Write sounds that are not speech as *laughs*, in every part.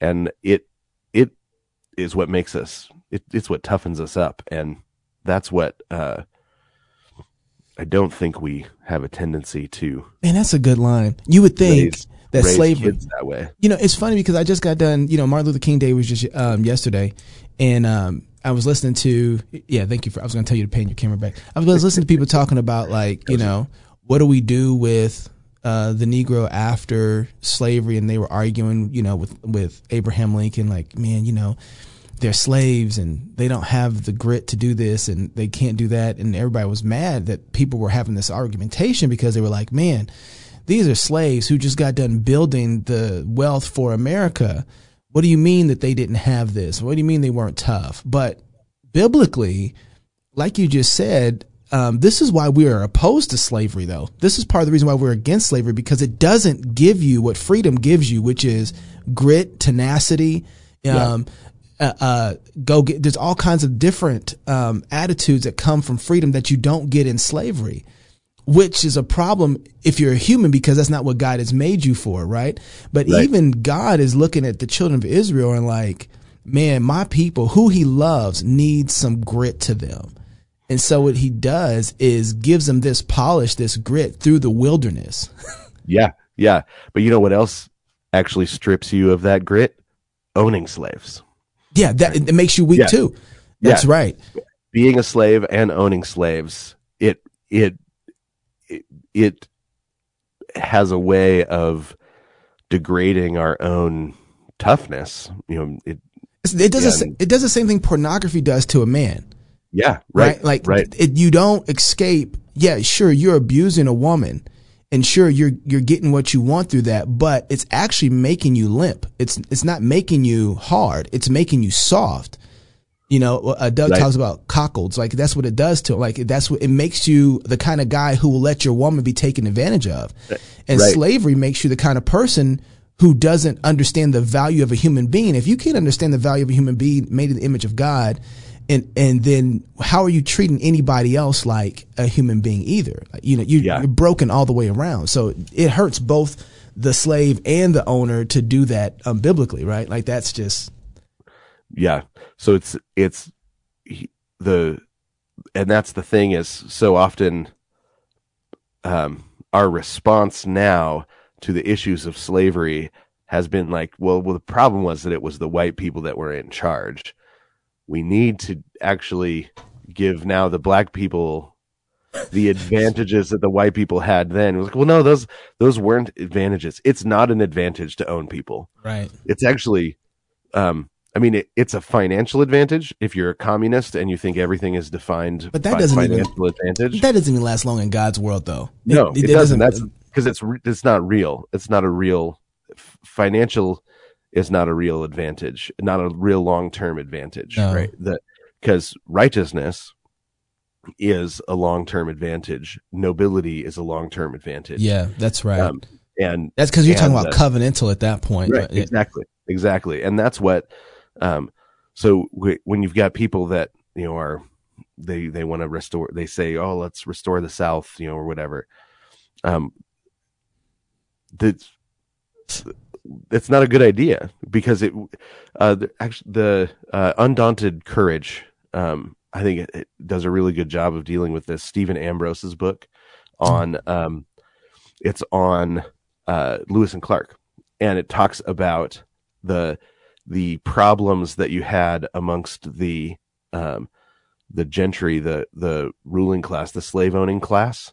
and it it is what makes us it, it's what toughens us up and that's what uh i don't think we have a tendency to Man, that's a good line. You would think raise, that raise slavery. that way You know, it's funny because I just got done. You know, Martin Luther King Day was just um, yesterday, and um, I was listening to. Yeah, thank you for. I was going to tell you to pan your camera back. I was listening to people talking about like, you know, what do we do with uh, the Negro after slavery, and they were arguing, you know, with with Abraham Lincoln, like, man, you know, they're slaves and they don't have the grit to do this and they can't do that, and everybody was mad that people were having this argumentation because they were like, man these are slaves who just got done building the wealth for America. What do you mean that they didn't have this? What do you mean they weren't tough? But biblically, like you just said, um, this is why we are opposed to slavery, though. This is part of the reason why we're against slavery because it doesn't give you what freedom gives you, which is grit, tenacity. Um, uh, uh, go get. There's all kinds of different um, attitudes that come from freedom that you don't get in slavery which is a problem if you're a human because that's not what God has made you for, right? But Right. even God is looking at the children of Israel and like, man, my people who he loves needs some grit to them. And so what he does is gives them this polish, this grit through the wilderness. *laughs* yeah yeah but you know what else actually strips you of that grit owning slaves Yeah, that it makes you weak Yeah. too. That's Yeah. right. being a slave and owning slaves it it it, it has a way of degrading our own toughness you know it It does, Yeah, sa- it does the same thing pornography does to a man. Yeah right right? Like right It, you don't escape. Yeah, sure, you're abusing a woman, and sure, you're you're getting what you want through that, but it's actually making you limp. It's it's not making you hard. It's making you soft. You know, uh, Doug Right. talks about cockles. Like that's what it does to. Like that's what it makes you the kind of guy who will let your woman be taken advantage of. And Right. slavery makes you the kind of person who doesn't understand the value of a human being. If you can't understand the value of a human being made in the image of God, and and then how are you treating anybody else like a human being either? You know, you, Yeah. you're broken all the way around. So it hurts both the slave and the owner to do that um, biblically, right? Like that's just yeah so it's it's the and that's the thing is so often um our response now to the issues of slavery has been like well, well the problem was that it was the white people that were in charge we need to actually give now the black people the *laughs* advantages that the white people had then. It was like well no those those weren't advantages. It's not an advantage to own people. Right. it's actually um i mean it, it's a financial advantage if you're a communist and you think everything is defined But that by doesn't even- advantage. That doesn't even last long in God's world, though. no it, doesn't that's because it's it's not real. It's not a real financial is not a real advantage not a real long-term advantage No. right that because righteousness is a long-term advantage nobility is a long-term advantage yeah, that's right. um, and that's because you're talking about uh, covenantal at that point. right exactly exactly and that's what um so w- when you've got people that you know are they they want to restore they say oh let's restore the south you know or whatever um that's it's not a good idea because it uh the, actually the uh, undaunted courage um i think it, it does a really good job of dealing with this stephen ambrose's book on um it's on uh lewis and clark and it talks about the the problems that you had amongst the um the gentry the the ruling class the slave owning class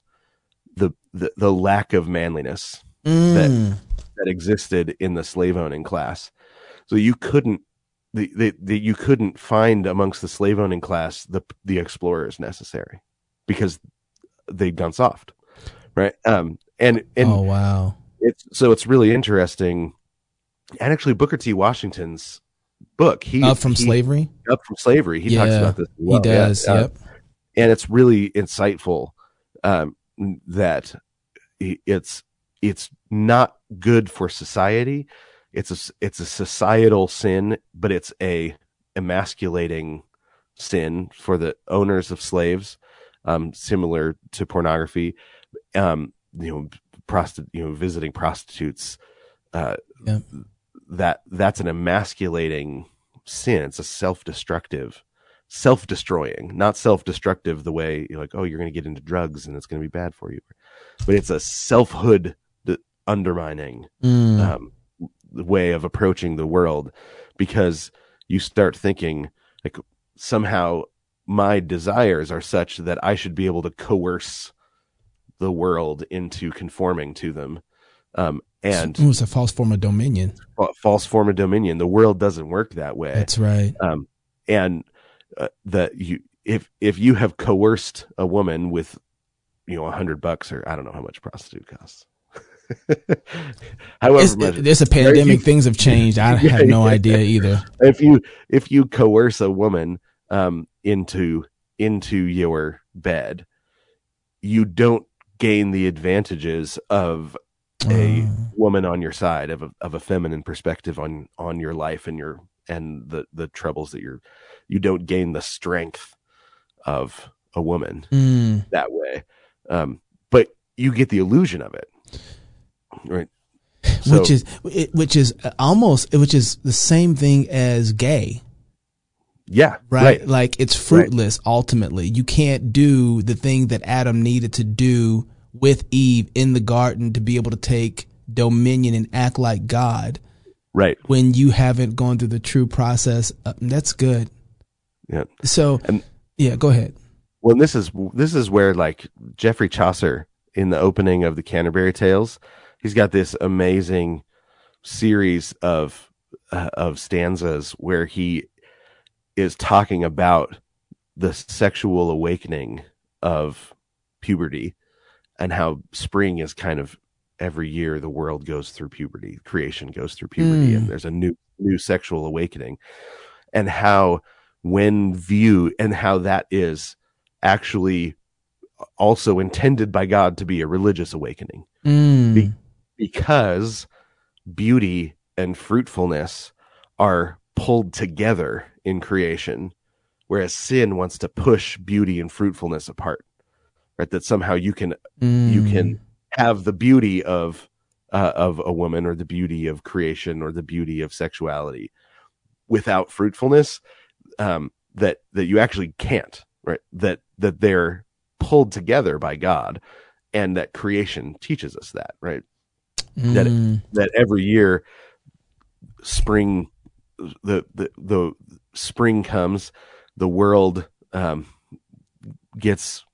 the, the the lack of manliness Mm. that existed in the slave owning class so you couldn't the, the, the you couldn't find amongst the slave owning class the the explorers necessary because they'd gone soft right um and and oh wow. it's so it's really interesting and actually booker t washington's book he Up from he- slavery. up from slavery he talks about this as he well. Yeah, does. uh, yep. and it's really insightful um that it's it's not good for society it's a it's a societal sin but it's a emasculating sin for the owners of slaves um similar to pornography um you know prosti- you know visiting prostitutes uh Yeah. that that's an emasculating sin. It's a self-destructive, self-destroying, not self-destructive the way you're like, oh, you're going to get into drugs and it's going to be bad for you, but it's a selfhood undermining Mm. um, way of approaching the world because you start thinking like somehow my desires are such that I should be able to coerce the world into conforming to them. Um, and it's a false form of dominion. fa- false form of dominion. The world doesn't work that way. That's right. Um, and uh, that you, if, if you have coerced a woman with, you know, a hundred bucks or I don't know how much prostitute costs. *laughs* However It's, it's a pandemic. you- Things have changed. I *laughs* Yeah, have no yeah. idea either. if you if you coerce a woman um into into your bed you don't gain the advantages of a Uh, woman on your side of a, of a feminine perspective on on your life and your and the the troubles that you're you don't gain the strength of a woman mm. that way um but you get the illusion of it right So- which is which is almost which is the same thing as gay. yeah right? Like it's fruitless ultimately. You can't do the thing that Adam needed to do with Eve in the garden to be able to take dominion and act like God right when you haven't gone through the true process. Uh, that's good. yeah So, And- yeah, go ahead. Well, this is this is where like Geoffrey Chaucer in the opening of the Canterbury Tales, he's got this amazing series of uh, of stanzas where he is talking about the sexual awakening of puberty and how spring is kind of every year the world goes through puberty creation goes through puberty Mm. and there's a new new sexual awakening and how when view and how that is actually also intended by God to be a religious awakening Mm. Be- because beauty and fruitfulness are pulled together in creation whereas sin wants to push beauty and fruitfulness apart right? That somehow you can you Mm. can have the beauty of uh, of a woman or the beauty of creation or the beauty of sexuality without fruitfulness um, that that you actually can't right? That that they're pulled together by God and that creation teaches us that right Mm. that every year spring the the the spring comes the world um gets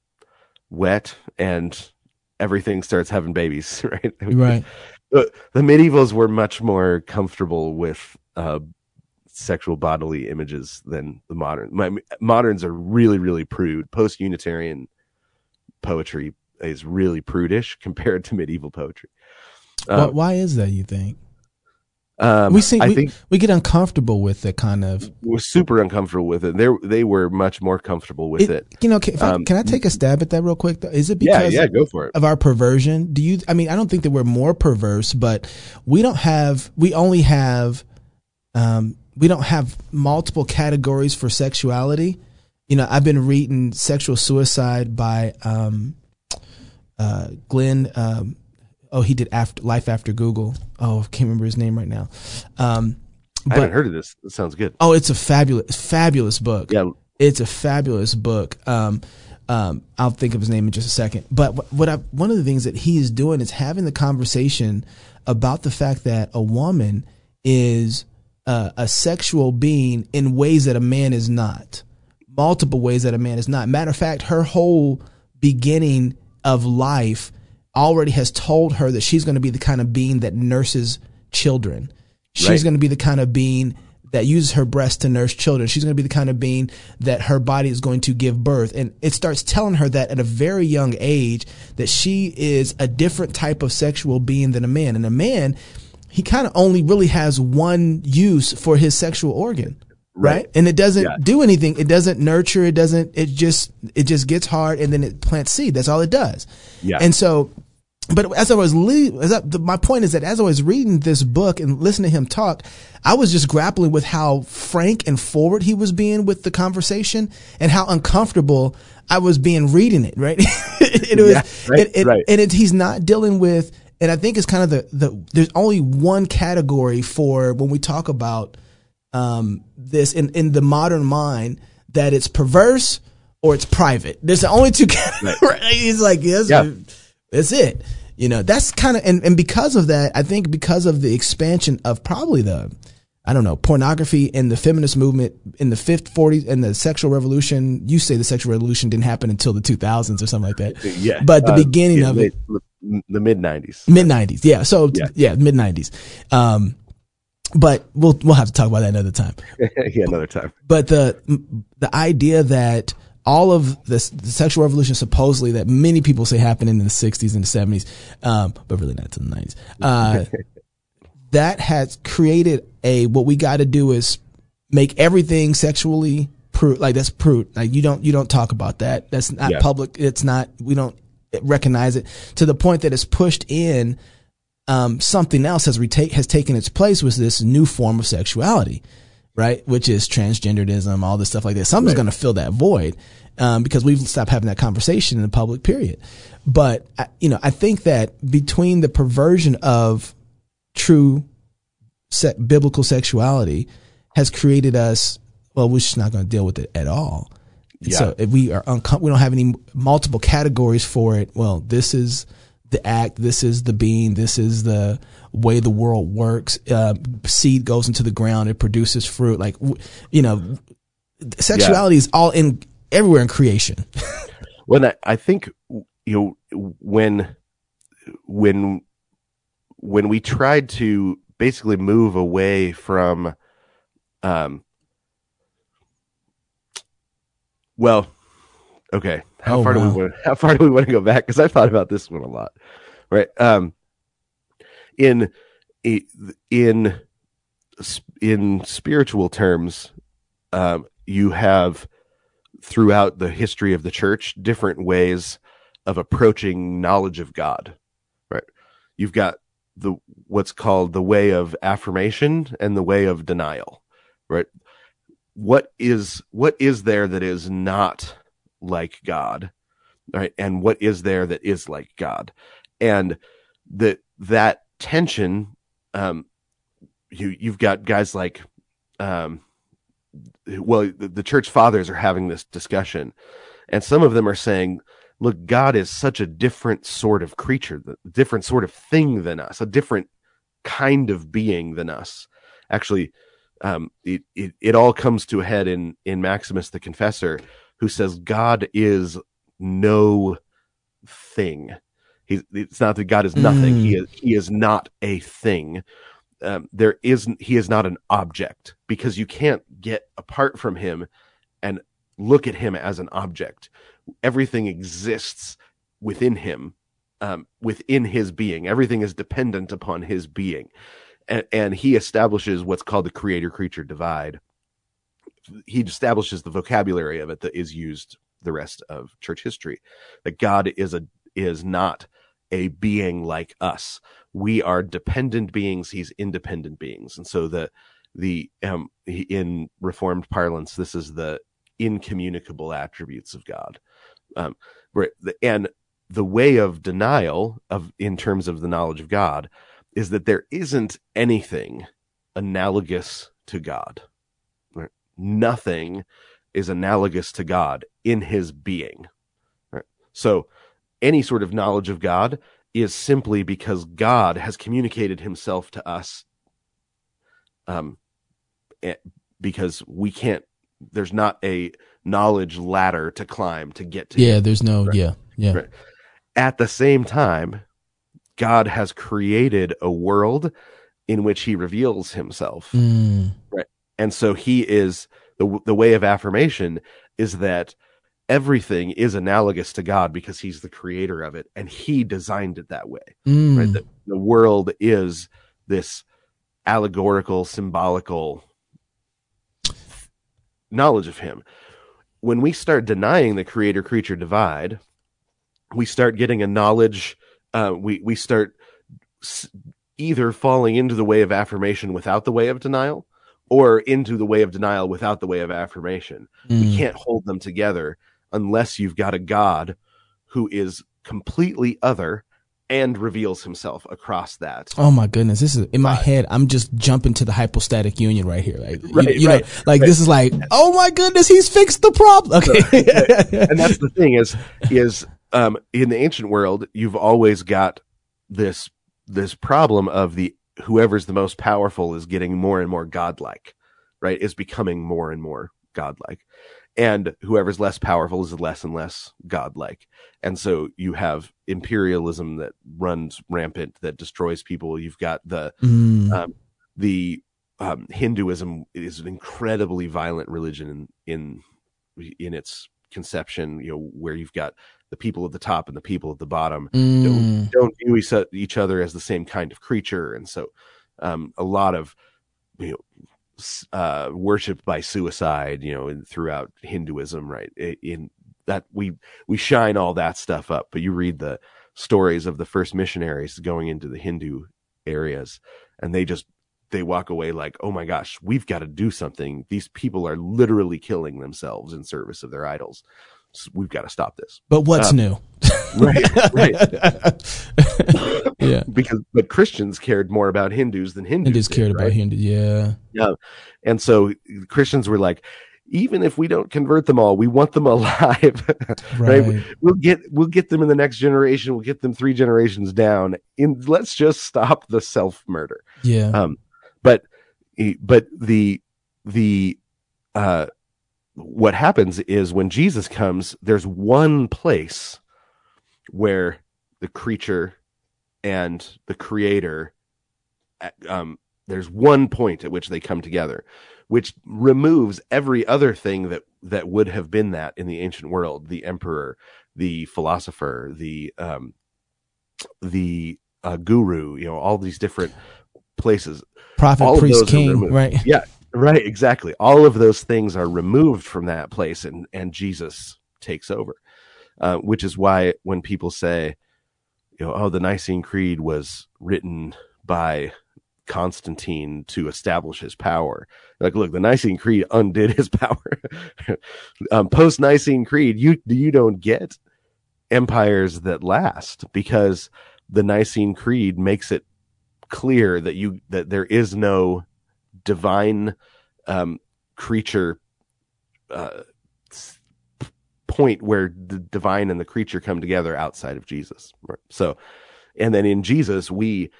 wet and everything starts having babies *laughs* right right. the, the medievals were much more comfortable with uh sexual bodily images than the modern my, moderns are really really prude post unitarian poetry is really prudish *laughs* compared to medieval poetry Why, um, why is that? You think um, we see? I we, think we get uncomfortable with the kind of we're super uncomfortable with it. They they were much more comfortable with it. You know, can, if I- Um, can I take a stab at that real quick? Though? Is it Yeah, because yeah, go for it. of our perversion? Do you? I mean, I don't think that we're more perverse, but we don't have. We only have. Um, we don't have multiple categories for sexuality. You know, I've been reading "Sexual Suicide" by um, uh, Glenn. Um, oh, he did after Life After Google. Oh, I can't remember his name right now. Um, I haven't heard of this. It sounds good. oh, it's a fabulous, fabulous book. Yeah, It's a fabulous book. Um, um, I'll think of his name in just a second. But what- what I, one of the things that he is doing is having the conversation about the fact that a woman is uh, a sexual being in ways that a man is not, multiple ways that a man is not. Matter of fact, her whole beginning of life already has told her that she's going to be the kind of being that nurses children. She's Right. going to be the kind of being that uses her breast to nurse children. She's going to be the kind of being that her body is going to give birth. And it starts telling her that at a very young age that she is a different type of sexual being than a man. And a man, he kind of only really has one use for his sexual organ. Right. Right. And it doesn't Yeah. do anything. It doesn't nurture. It doesn't, it just, it just gets hard and then it plants seed. That's all it does. Yeah. And so, but as I was, le- as I, the, my point is that as I was reading this book and listening to him talk, I was just grappling with how frank and forward he was being with the conversation and how uncomfortable I was being reading it. Right. *laughs* it was, Yeah, right, it, it- right. and it, he's not dealing with and I think it's kind of the the there's only one category for when we talk about um, this in in the modern mind that it's perverse or it's private. There's the only two *laughs* categories. Right. It's like yes, yeah. that's it. You know, that's kind of and and because of that, I think because of the expansion of probably the I don't know, pornography and the feminist movement in the 50s, 40s, and the sexual revolution. You say the sexual revolution didn't happen until the 2000s or something like that. *laughs* Yeah. But the uh, beginning yeah, of it. The mid 90s. Mid 90s. Yeah. So, yeah, yeah mid 90s. Um, but we'll, we'll have to talk about that another time. *laughs* yeah, another time. But the, the idea that all of this, the sexual revolution supposedly that many people say happened in the 60s and the 70s, um, but really not until the 90s. Uh, *laughs* that has created a what we got to do is make everything sexually prude like that's prude like you don't you don't talk about that that's not yeah. public it's not we don't recognize it to the point that it's pushed in um, something else has retake has taken its place with this new form of sexuality right which is transgenderism all this stuff like that something's right. going to fill that void um, because we've stopped having that conversation in the public period but you know i think that between the perversion of true se- biblical sexuality has created us. Well, we're just not going to deal with it at all. Yeah. So if we are uncom- we don't have any multiple categories for it. Well, this is the act. This is the being. This is the way the world works. Uh, seed goes into the ground. It produces fruit. Like, you know, sexuality yeah. is all in everywhere in creation. *laughs* well, I, I think, you know, when, when when we tried to basically move away from um well okay how oh, far wow. do we want how far do we want to go back? Because i thought about this one a lot right? Um in in in spiritual terms um you have throughout the history of the church different ways of approaching knowledge of god right? You've got the what's called the way of affirmation and the way of denial right? What is what is there that is not like god right and what is there that is like god and that that tension um you you've got guys like um well the, the church fathers are having this discussion and some of them are saying look, God is such a different sort of creature, a different sort of thing than us, a different kind of being than us. Actually, um, it, it, it all comes to a head in, in Maximus the Confessor, who says God is no thing. He's, it's not that God is nothing. Mm. He is, he is not a thing. Um, there is, he is not an object because you can't get apart from him and look at him as an object everything exists within him, um, within his being. Everything is dependent upon his being. And, and he establishes what's called the creator creature divide. He establishes the vocabulary of it that is used the rest of church history. That God is a is not a being like us. We are dependent beings. He's independent beings. And so the, the, um, in reformed parlance, this is the incommunicable attributes of God. Um, and the way of denial of in terms of the knowledge of God is that there isn't anything analogous to God. Nothing is analogous to God in his being. Right? So any sort of knowledge of God is simply because God has communicated himself to us um eh, because we can't there's not a knowledge ladder to climb to get to. Yeah, there's no. Right? Yeah, yeah. Right. At the same time, God has created a world in which He reveals Himself. Mm. Right, and so He is the the way of affirmation is that everything is analogous to God because He's the creator of it and He designed it that way. Mm. Right, the, the world is this allegorical, symbolical knowledge of him. When we start denying the creator creature divide, we start getting a knowledge. Uh, we we start either falling into the way of affirmation without the way of denial, or into the way of denial without the way of affirmation. Mm. We can't hold them together unless you've got a God who is completely other and reveals himself across that. Oh my goodness, this is in my head. I'm just jumping to the hypostatic union right here. Like, you- Right, you, right, know, like right. this is like, oh my goodness, he's fixed the problem. Okay. *laughs* and that's the thing is is um in the ancient world you've always got this this problem of the whoever's the most powerful is getting more and more godlike right? Is becoming more and more godlike. And whoever's less powerful is less and less godlike. And so you have imperialism that runs rampant that destroys people. You've got the Mm, um, the um, Hinduism is an incredibly violent religion in in in its conception. You know, where you've got the people at the top and the people at the bottom mm, don't view each, each other as the same kind of creature, and so um, a lot of you know uh, worship by suicide. You know, in, throughout Hinduism, right? I- In that we we shine all that stuff up, but you read the stories of the first missionaries going into the Hindu areas, and they just they walk away like, oh my gosh, we've got to do something. These people are literally killing themselves in service of their idols. We've got to stop this. but what's um, new? *laughs* Right, right. *laughs* yeah. Because but Christians cared more about Hindus than Hindus. Hindus did, cared about Hindus. Yeah. Yeah. And so Christians were like, even if we don't convert them all, we want them *laughs* alive. Right. right? We'll get we'll get them in the next generation. We'll get them three generations down. In let's just stop the self murder. Yeah. Um, but but the the uh, what happens is when Jesus comes, there's one place where the creature and the creator uh, um, there's one point at which they come together which removes every other thing that that would have been that in the ancient world the emperor the philosopher the um the uh, guru you know all these different places Prophet, all priest, king. right? Right. Right exactly. All of those things are removed from that place and and jesus takes over uh, which is why when people say you know oh the nicene creed was written by constantine to establish his power like look the nicene creed undid his *laughs* power. Um, post nicene creed you you don't get empires that last because the nicene creed makes it clear that you that there is no divine um, creature uh, point where the divine and the creature come together outside of Jesus. Right? So, and then in Jesus we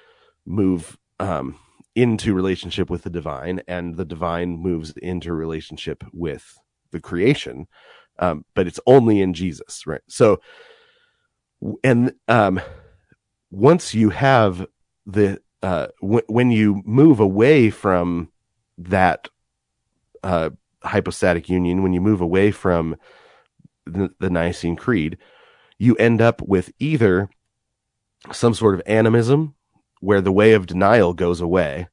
move um, into relationship with the divine, and the divine moves into relationship with the creation. Um, but it's only in Jesus, right? So, and um, once you have the uh, w- when you move away from that uh, hypostatic union, when you move away from the, the Nicene Creed, you end up with either some sort of animism, where the way of denial goes away,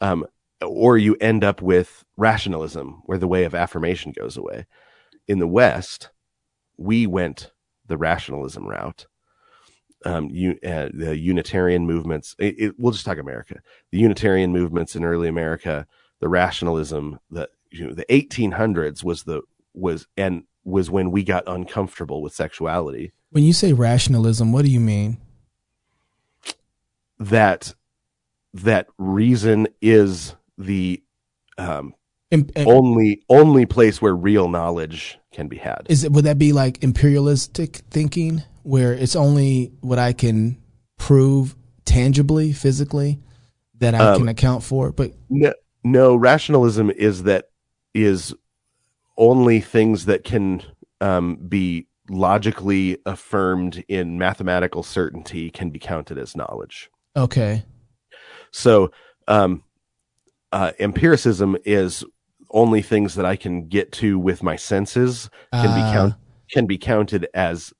um, or you end up with rationalism, where the way of affirmation goes away. In the West, we went the rationalism route um, you, uh, the Unitarian movements. It, it, we'll just talk America. The Unitarian movements in early America, the rationalism, that you know, the 1800s was the was and was when we got uncomfortable with sexuality. When you say rationalism, what do you mean? That that reason is the um, Im- only only place where real knowledge can be had. Is it would that be like imperialistic thinking, where it's only what I can prove tangibly, physically, that I Um, can account for? But No, no, rationalism is that is only things that can um, be logically affirmed in mathematical certainty can be counted as knowledge. okay, So, um, uh, empiricism is only things that I can get to with my senses can be Ah, count can be counted as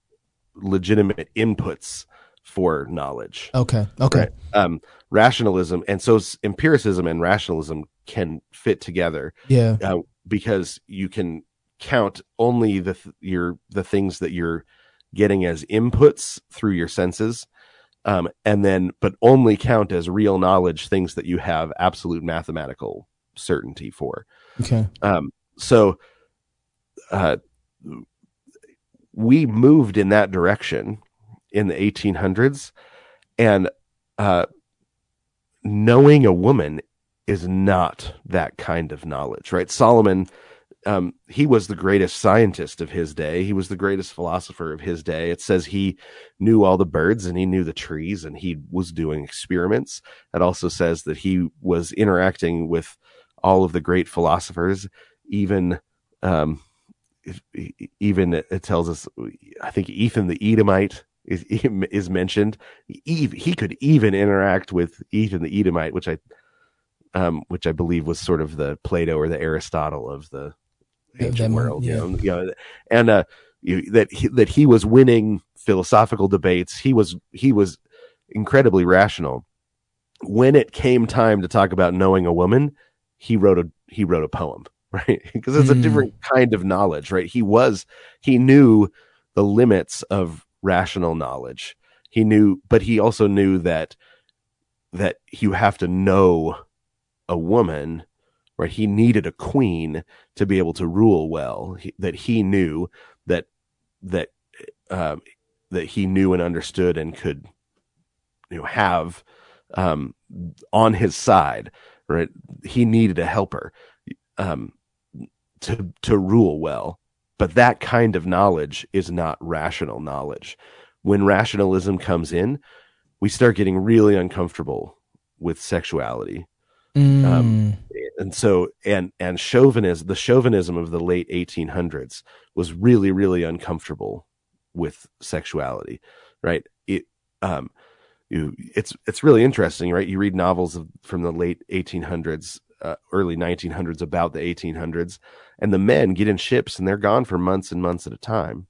legitimate inputs for knowledge. Okay, okay, Right. Um, rationalism and so empiricism and rationalism can fit together yeah, uh, because you can count only the th- your the things that you're getting as inputs through your senses um, and then but only count as real knowledge things that you have absolute mathematical certainty for. Okay, um, so uh, we moved in that direction in the 1800s and uh, knowing a woman is not that kind of knowledge, right? Solomon, um, he was the greatest scientist of his day. He was the greatest philosopher of his day. It says he knew all the birds and he knew the trees and he was doing experiments. It also says that he was interacting with all of the great philosophers, even, um, even it tells us, I think Ethan the Edomite is, *laughs* is mentioned. He, he could even interact with Ethan the Edomite, which I, um, which I believe was sort of the Plato or the Aristotle of the ancient world, yeah. you, know, you know, and uh, you, that he, that he was winning philosophical debates. He was he was incredibly rational. When it came time to talk about knowing a woman, he wrote a he wrote a poem, *laughs* right? because it's mm. a different kind of knowledge, right? He was he knew the limits of rational knowledge. He knew, but he also knew that that you have to know a woman, right? He needed a queen to be able to rule well. He, that he knew that that um, that he knew and understood and could you know have um, on his side. Right? He needed a helper um, to to rule well. But that kind of knowledge is not rational knowledge. When rationalism comes in, we start getting really uncomfortable with sexuality Mm. Um, and so, and, and chauvinism, the chauvinism of the late 1800s was really, really uncomfortable with sexuality, right? It, um, you, it's, it's really interesting, right? You read novels of, from the late 1800s, uh, early 1900s about the 1800s, and the men get in ships and they're gone for months and months at a time.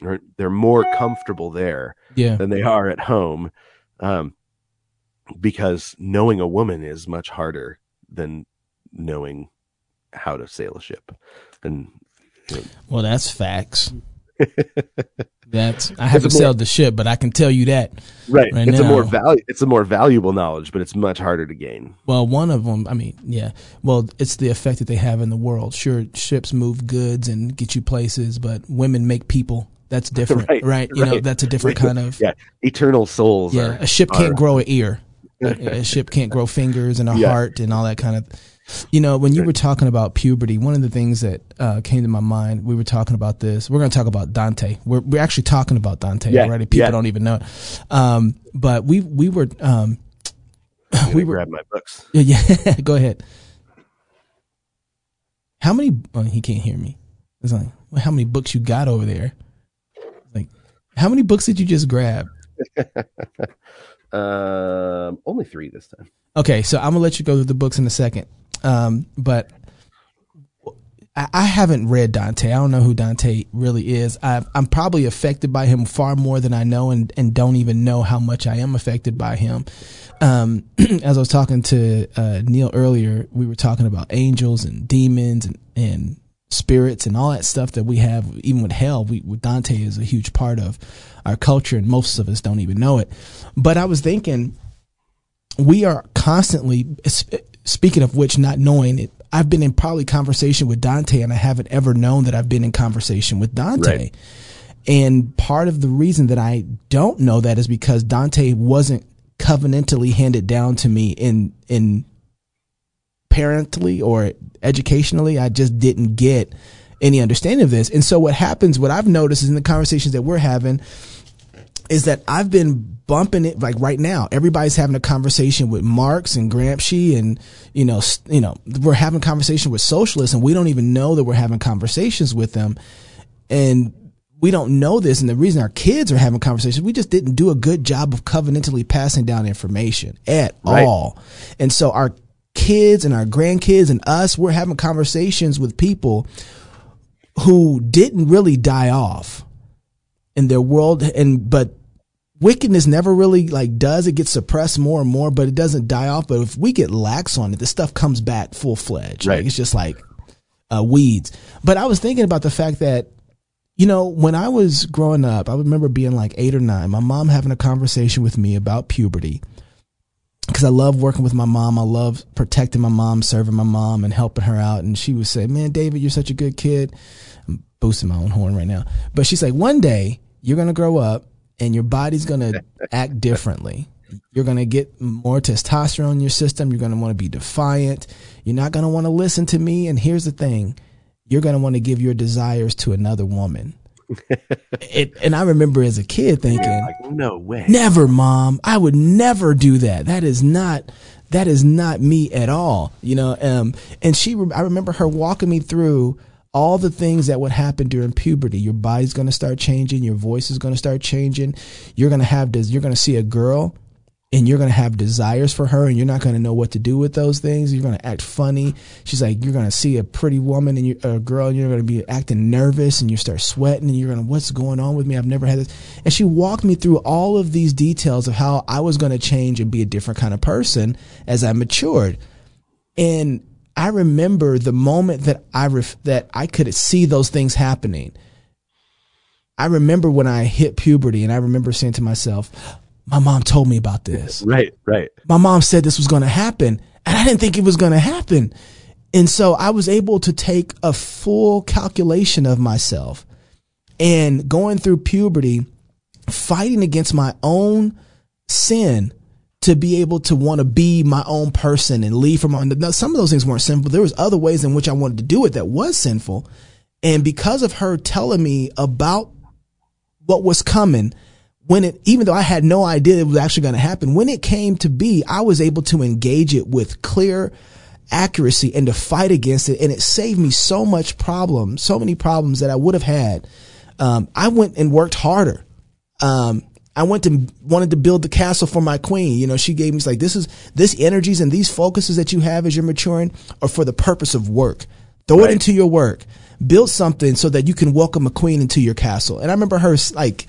Right? They're more comfortable there yeah. than they are at home. Um, because knowing a woman is much harder than knowing how to sail a ship. And you know. well, that's facts. *laughs* that's I haven't sailed the ship, but I can tell you that. Right. right it's now. a more value. It's a more valuable knowledge, but it's much harder to gain. Well, one of them. I mean, yeah. Well, it's the effect that they have in the world. Sure, ships move goods and get you places, but women make people. That's *laughs* different, right? right? You right. know, that's a different kind of yeah. Eternal souls. Yeah, a ship can't are, grow an ear *laughs* a ship can't grow fingers and a yeah. heart and all that kind of you know when you were talking about puberty one of the things that uh, came to my mind we were talking about this we're going to talk about dante. We're, we're actually talking about dante yeah. already. People yeah. don't even know. It um, but we we were um, we were grab my books. *laughs* Yeah yeah. *laughs* Go ahead. How many oh, he can't hear me. It's like how many books you got over there? Like how many books did you just grab Um, only three this time. Okay, so I'm gonna let you go through the books in a second. Um, but I, I haven't read Dante. I don't know who Dante really is. I, am probably affected by him far more than I know, and and don't even know how much I am affected by him. Um, *clears throat* as I was talking to uh, Neil earlier, we were talking about angels and demons and and spirits and all that stuff that we have, even with hell, we, with Dante is a huge part of our culture, and most of us don't even know it. But I was thinking, we are constantly, speaking of which, not knowing it, I've been in probably conversation with Dante, and I haven't ever known that I've been in conversation with Dante. Right. And part of the reason that I don't know that is because Dante wasn't covenantally handed down to me in in parentally or educationally, I just didn't get any understanding of this. And so what happens, what I've noticed is in the conversations that we're having is that I've been bumping it like right now. Everybody's having a conversation with Marx and Gramsci and, you know, you know, we're having conversation with socialists and we don't even know that we're having conversations with them. And we don't know this. And the reason our kids are having conversations, we just didn't do a good job of covenantally passing down information at right. all. And so our kids and our grandkids and us, we're having conversations with people who didn't really die off in their world. And but wickedness never really like does it gets suppressed more and more but it doesn't die off. But if we get lax on it the stuff comes back full fledged right. like, it's just like uh, weeds. But i was thinking about the fact that you know when i was growing up i remember being like eight or nine my mom having a conversation with me about puberty because I love working with my mom. I love protecting my mom, serving my mom, and helping her out. And she would say, "Man, David, you're such a good kid." I'm boosting my own horn right now, but she's like, "One day you're gonna grow up, and your body's gonna *laughs* act differently, You're going to get more testosterone in your system. You're going to want to be defiant. You're not going to want to listen to me. And here's the thing you're going to want to give your desires to another woman. It, and I remember as a kid thinking, Like, no way. never, mom, I would never do that. That is not, that is not me at all. You know, um, and she, I remember her walking me through all the things that would happen during puberty. Your body's going to start changing. Your voice is going to start changing. You're going to have this, you're going to see a girl and you're going to have desires for her and you're not going to know what to do with those things. You're going to act funny. She's like, you're going to see a pretty woman and you a girl and you're going to be acting nervous and you start sweating and you're going to, what's going on with me? I've never had this. And she walked me through all of these details of how I was going to change and be a different kind of person as I matured. And I remember the moment that I ref- that I could see those things happening. I remember when I hit puberty and I remember saying to myself, my mom told me about this. Right, right. My mom said this was going to happen and I didn't think it was going to happen. And so I was able to take a full calculation of myself and going through puberty, fighting against my own sin to be able to want to be my own person and leave from now, some of those things weren't sinful. There was other ways in which I wanted to do it that was sinful. And because of her telling me about what was coming, when it, even though I had no idea it was actually going to happen, when it came to be, I was able to engage it with clear accuracy and to fight against it. And it saved me so much problem, so many problems that I would have had. Um, I went and worked harder. Um, I went to wanted to build the castle for my queen. You know, she gave me like this is this energies and these focuses that you have as you're maturing are for the purpose of work. Throw Right. it into your work. Build something so that you can welcome a queen into your castle. And I remember her like,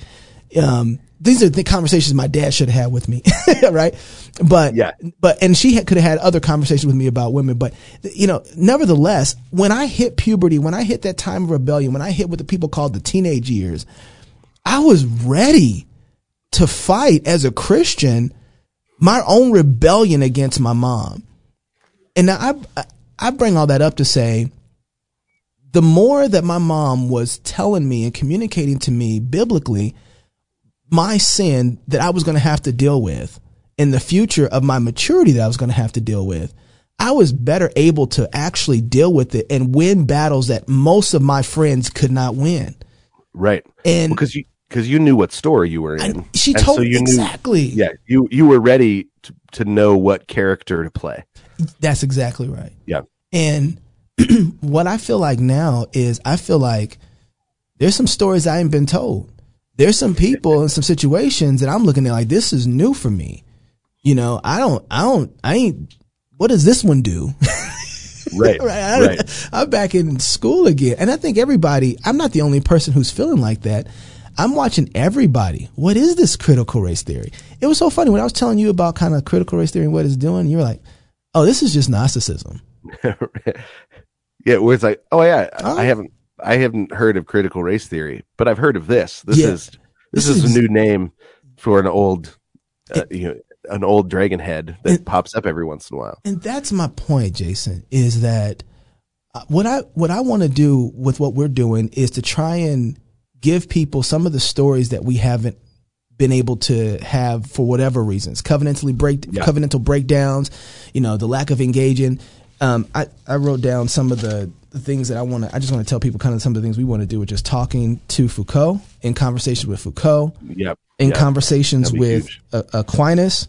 um, these are the conversations my dad should have had with me, *laughs* right? But Yeah. but and she had, could have had other conversations with me about women. But you know, nevertheless, when I hit puberty, when I hit that time of rebellion, when I hit what the people called the teenage years, I was ready to fight as a Christian my own rebellion against my mom. And now I I bring all that up to say the more that my mom was telling me and communicating to me biblically my sin that I was going to have to deal with in the future of my maturity that I was going to have to deal with, I was better able to actually deal with it and win battles that most of my friends could not win. Right. And because you because you knew what story you were in. and she And told so me you knew- exactly. yeah, you you were ready to, to know what character to play. That's exactly right. Yeah. And *clears throat* what I feel like now is I feel like there's some stories I ain't been told. There's some people and some situations that I'm looking at like this is new for me. You know, I don't, I don't, I ain't. What does this one do? *laughs* Right. right. I, right. I'm back in school again, and I think everybody. I'm not the only person who's feeling like that. I'm watching everybody. What is this critical race theory? It was so funny when I was telling you about kind of critical race theory and what it's doing. You were like, "Oh, this is just narcissism." *laughs* yeah, where it's like, oh yeah, Oh. I haven't I haven't heard of critical race theory, but I've heard of this. This Yeah. is this, This is, is- a new name for an old uh, you know an old dragon head that pops up every once in a while. And that's my point, Jason, is that uh, what I what I want to do with what we're doing is to try and give people some of the stories that we haven't been able to have for whatever reasons, covenantally break Yeah. covenantal breakdowns, you know, the lack of engaging. Um, I I wrote down some of the, the things that I want to. I just want to tell people kind of some of the things we want to do, which is talking to Foucault in conversations with Foucault, Yep. in Yep. conversations with uh, Aquinas,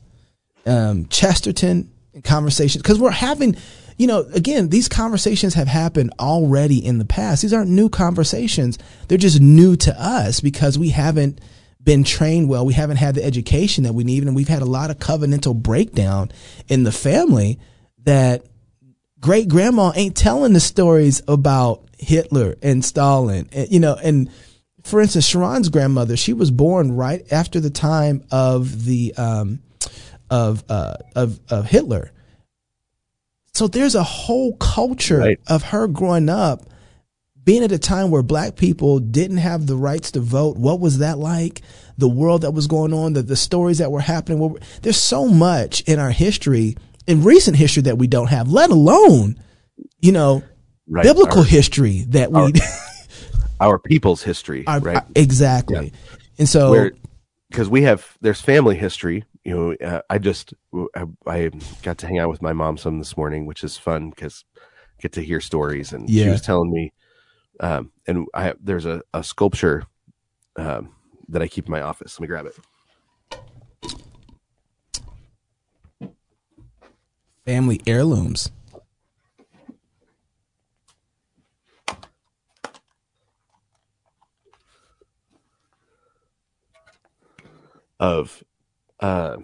um, Chesterton, in conversations because we're having, you know, again, these conversations have happened already in the past. These aren't new conversations; they're just new to us because we haven't been trained well. We haven't had the education that we need, and we've had a lot of covenantal breakdown in the family that great grandma ain't telling the stories about Hitler and Stalin, and, you know, and for instance, Sharon's grandmother, she was born right after the time of the um, of uh, of of Hitler. So there's a whole culture Right. of her growing up, being at a time where black people didn't have the rights to vote. What was that like? The world that was going on, the, the stories that were happening. There's so much in our history, in recent history that we don't have, let alone, you know, Right. biblical Our, history that we, our *laughs* people's history, our- right? exactly. And so, because we have there's family history you know, uh, I just I, I got to hang out with my mom some this morning, which is fun because get to hear stories. And she was telling me, um, and I there's a, a sculpture um, that I keep in my office. Let me grab it. Family heirlooms. Of uh,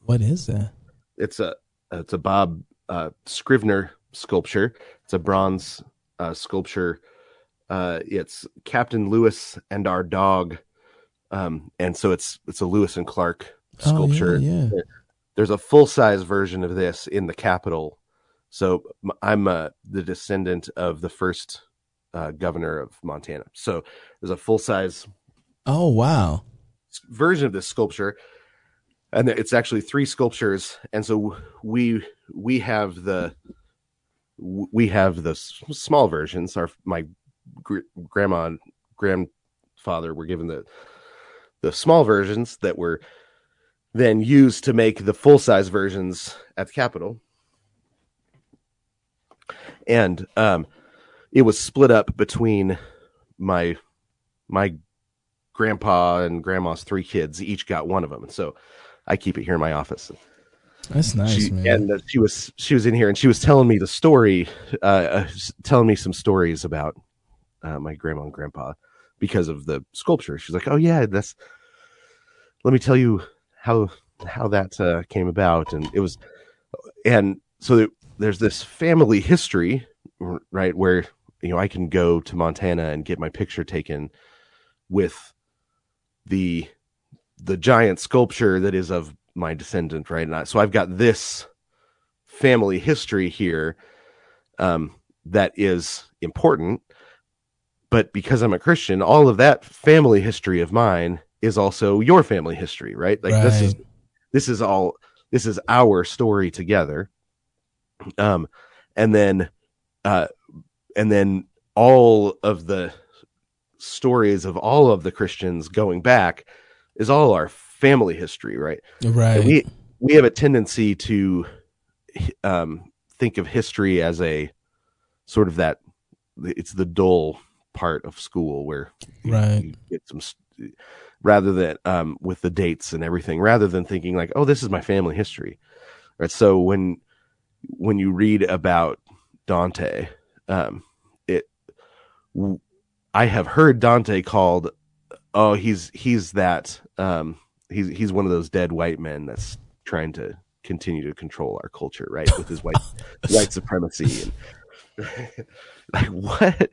What is that? it's a it's a Bob uh, Scriver sculpture. It's a bronze uh, sculpture. Uh, it's Captain Lewis and our dog, um, and so it's it's a Lewis and Clark sculpture. Oh, yeah, yeah. There's a full size version of this in the Capitol. So I'm uh, the descendant of the first uh, governor of Montana. So there's a full size Oh wow. version of this sculpture and it's actually three sculptures and so we we have the we have the small versions our my gr- grandma and grandfather were given the the small versions that were then used to make the full size versions at the capitol. And um it was split up between my my grandpa and grandma's three kids. Each got one of them and so i keep it here in my office. That's nice, she, man. and uh, she was she was in here and she was telling me the story uh, uh telling me some stories about uh, my grandma and grandpa because of the sculpture. She's like oh yeah that's let me tell you how how that uh, came about. And it was and so there- there's this family history right where you know i can go to montana and get my picture taken with the the giant sculpture that is of my descendant right? I, so i've got this family history here um that is important. But because i'm a christian all of that family history of mine is also your family history right like this is this is all this is our story together um and then uh and then all of the stories of all of the christians going back is all our family history right right. and we we have a tendency to um think of history as a sort of that it's the dull part of school where you- Right. you get some rather than um with the dates and everything rather than thinking like oh this is my family history. Right? So when when you read about dante um it w- i have heard dante called oh he's he's that um he's he's one of those dead white men that's trying to continue to control our culture right with his white *laughs* white supremacy and *laughs* like what?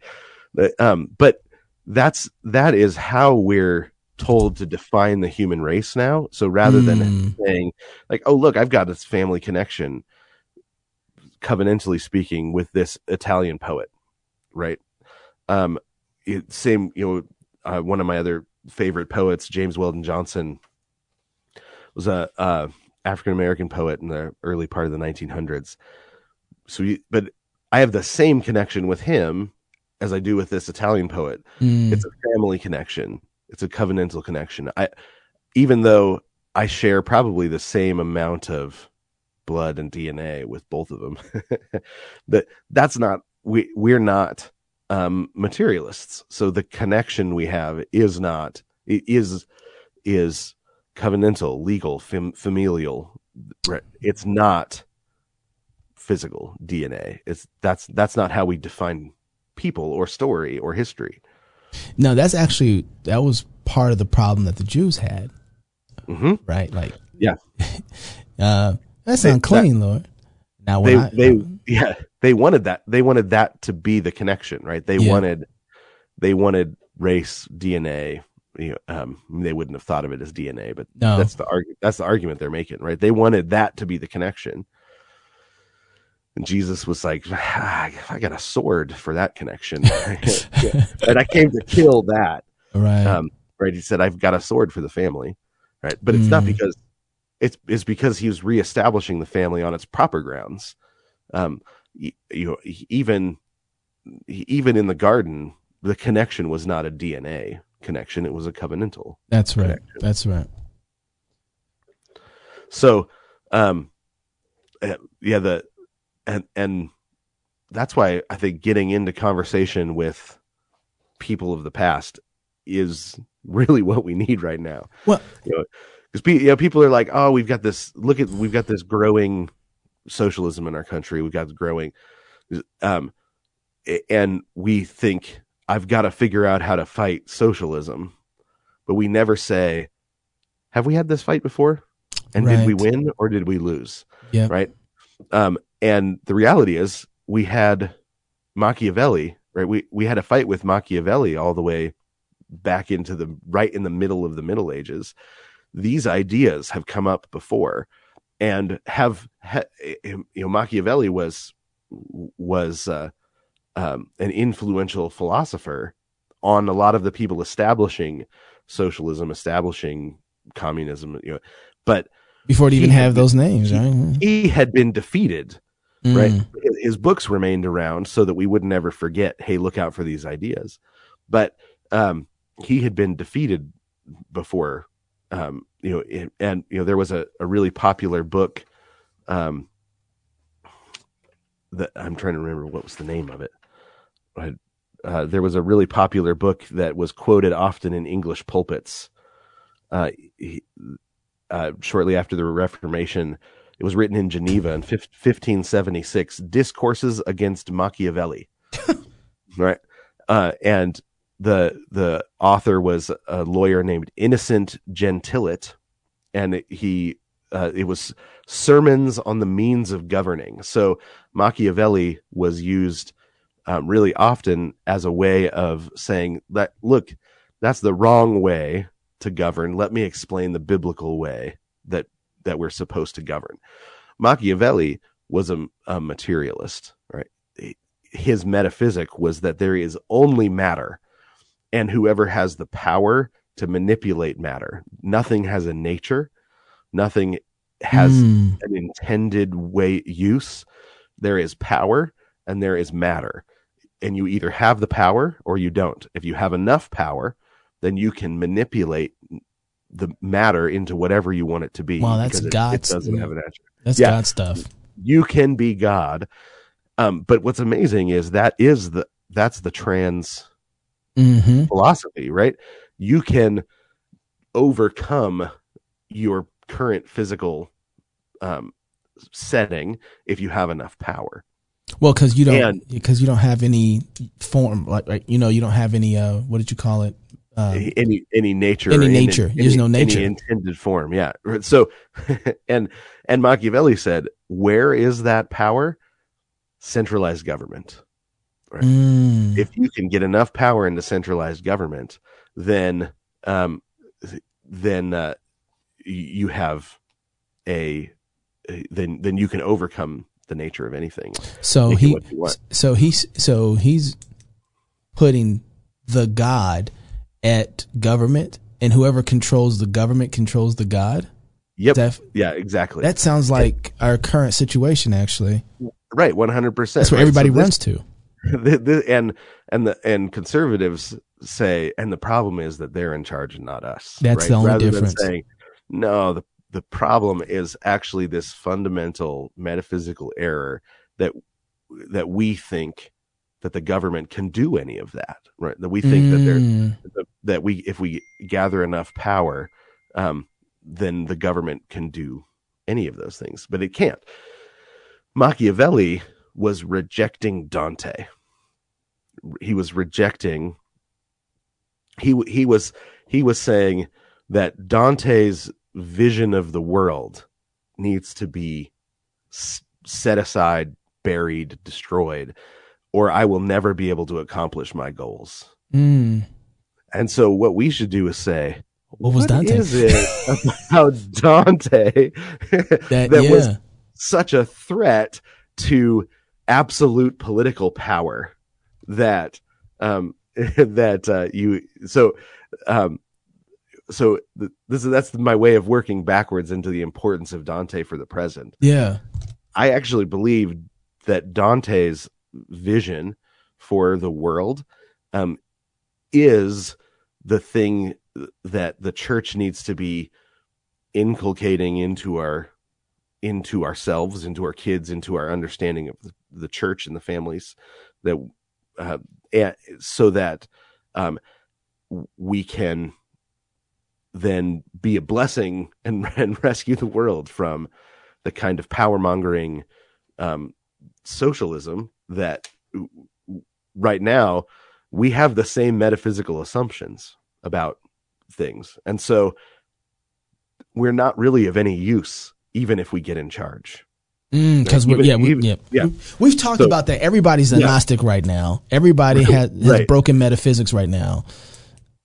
But, um but that's that is how we're told to define the human race now. So rather than Mm. saying like oh look i've got this family connection covenantally speaking with this italian poet right? Um it, same you know uh, one of my other favorite poets james weldon johnson was a uh, african american poet in the early part of the 1900s so he, but i have the same connection with him as i do with this italian poet. Mm. it's a family connection it's a covenantal connection. I even though i share probably the same amount of blood and dna with both of them *laughs* that that's not we we're not um materialists. So the connection we have is not it is is covenantal legal fam- familial it's not physical dna it's that's that's not how we define people or story or history no, that's actually that was part of the problem that the Jews had, hmm right? Like, Yeah. *laughs* uh, that's They- unclean, Lord. Now, they I, they *laughs* yeah they wanted that they wanted that to be the connection right they Yeah. wanted they wanted race dna you know, um they wouldn't have thought of it as dna but No. that's the argu- that's the argument they're making right they wanted that to be the connection and jesus was like ah, i got a sword for that connection *laughs* and i came to kill that right, um, right? He said, "I've got a sword for the family," right? But it's not Mm. because it's it's because he was reestablishing the family on its proper grounds. Um, y- you even even in the garden, the connection was not a DNA connection; it was a covenantal. that's right, connection. that's right. So, um, uh, yeah, the and and that's why I think getting into conversation with people of the past is really *laughs* what we need right now. Well, you know, because you know, people are like, oh, we've got this. Look at we've got this growing socialism in our country. We've got growing, um, and we think I've got to figure out how to fight socialism, but we never say, have we had this fight before? And did we win or did we lose? Yeah. Right. Um, and the reality is we had Machiavelli, right? We, we had a fight with Machiavelli all the way back into the right in the middle of the Middle Ages. These ideas have come up before and have, ha, you know, Machiavelli was, was, uh, um, an influential philosopher on a lot of the people establishing socialism, establishing communism, you know, but before it even He- have those names, he- right? he had been defeated Mm. right his, books remained around so that we would never forget hey look out for these ideas. But um he had been defeated before um you know and, and you know there was a, a really popular book um that i'm trying to remember what was the name of it. I, uh, there was a really popular book that was quoted often in english pulpits uh, he, uh shortly after the reformation it was written in Geneva in 1576, Discourses Against Machiavelli. *laughs* right. Uh, and the, the author was a lawyer named Innocent Gentilet. And he, uh, it was sermons on the means of governing. So Machiavelli was used, um, really often as a way of saying that, look, that's the wrong way to govern. Let me explain the biblical way that we're supposed to govern. Machiavelli was a, a materialist, right? His metaphysic was that there is only matter, and whoever has the power to manipulate matter. Nothing has a nature. Nothing has Mm. an intended way use. There is power and there is matter. And you either have the power or you don't. If you have enough power, then you can manipulate the matter into whatever you want it to be. Wow, that's because it, it doesn't have an. That's Yeah. God stuff. You can be God. Um, but what's amazing is that is the that's the trans hmm philosophy, right? You can overcome your current physical um, setting if you have enough power. Well, because you don't, because you don't have any form, like, like you know, you don't have any. Uh, what did you call it? Um, any any nature, any nature. There's no nature. any intended form. Yeah. *laughs* So, *laughs* and and Machiavelli said, where is that power? Centralized government. mm, if you can get enough power into centralized government, then um, then uh, you have a then then you can overcome the nature of anything. so he, what you want. so he's, so he's putting the God at government, and whoever controls the government controls the God. Yep. That yeah. Exactly. that sounds like our current situation. Actually, right. One hundred percent. that's where everybody runs to. *laughs* the, the, and and the and conservatives say, and the problem is that they're in charge and not us. That's right? the only Rather difference. Than saying, no, the the problem is actually this fundamental metaphysical error that that we think that the government can do any of that. Right? That we think that they're Mm, that we if we gather enough power, um, then the government can do any of those things, but it can't. Machiavelli was rejecting Dante. He was rejecting. He he was he was saying that Dante's vision of the world needs to be set aside, buried, destroyed, or I will never be able to accomplish my goals. mm. And so what we should do is say, What was Dante?" is it *laughs* about Dante *laughs* That, that yeah. was such a threat to absolute political power that um *laughs* that uh you so um so th- this is that's my way of working backwards into the importance of Dante for the present. yeah. I actually believe that Dante's vision for the world um, is the thing that the church needs to be inculcating into our into ourselves, into our kids, into our understanding of the, church and the families that uh, and so that um, we can then be a blessing and, *laughs* and rescue the world from the kind of power mongering um, socialism that right now we have the same metaphysical assumptions about things. And so we're not really of any use, even if we get in charge. Because mm, yeah, we, even, yeah, yeah, we've talked so, about that. Everybody's a yeah. Gnostic right now. Everybody has, has right. broken metaphysics right now.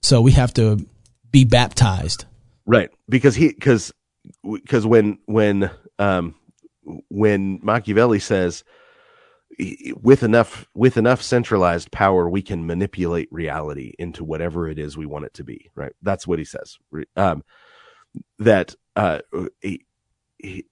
So we have to be baptized. Right. Because he, because, because when, when, um, when Machiavelli says, with enough with enough centralized power we can manipulate reality into whatever it is we want it to be right? That's what he says. Um, that uh, he, he,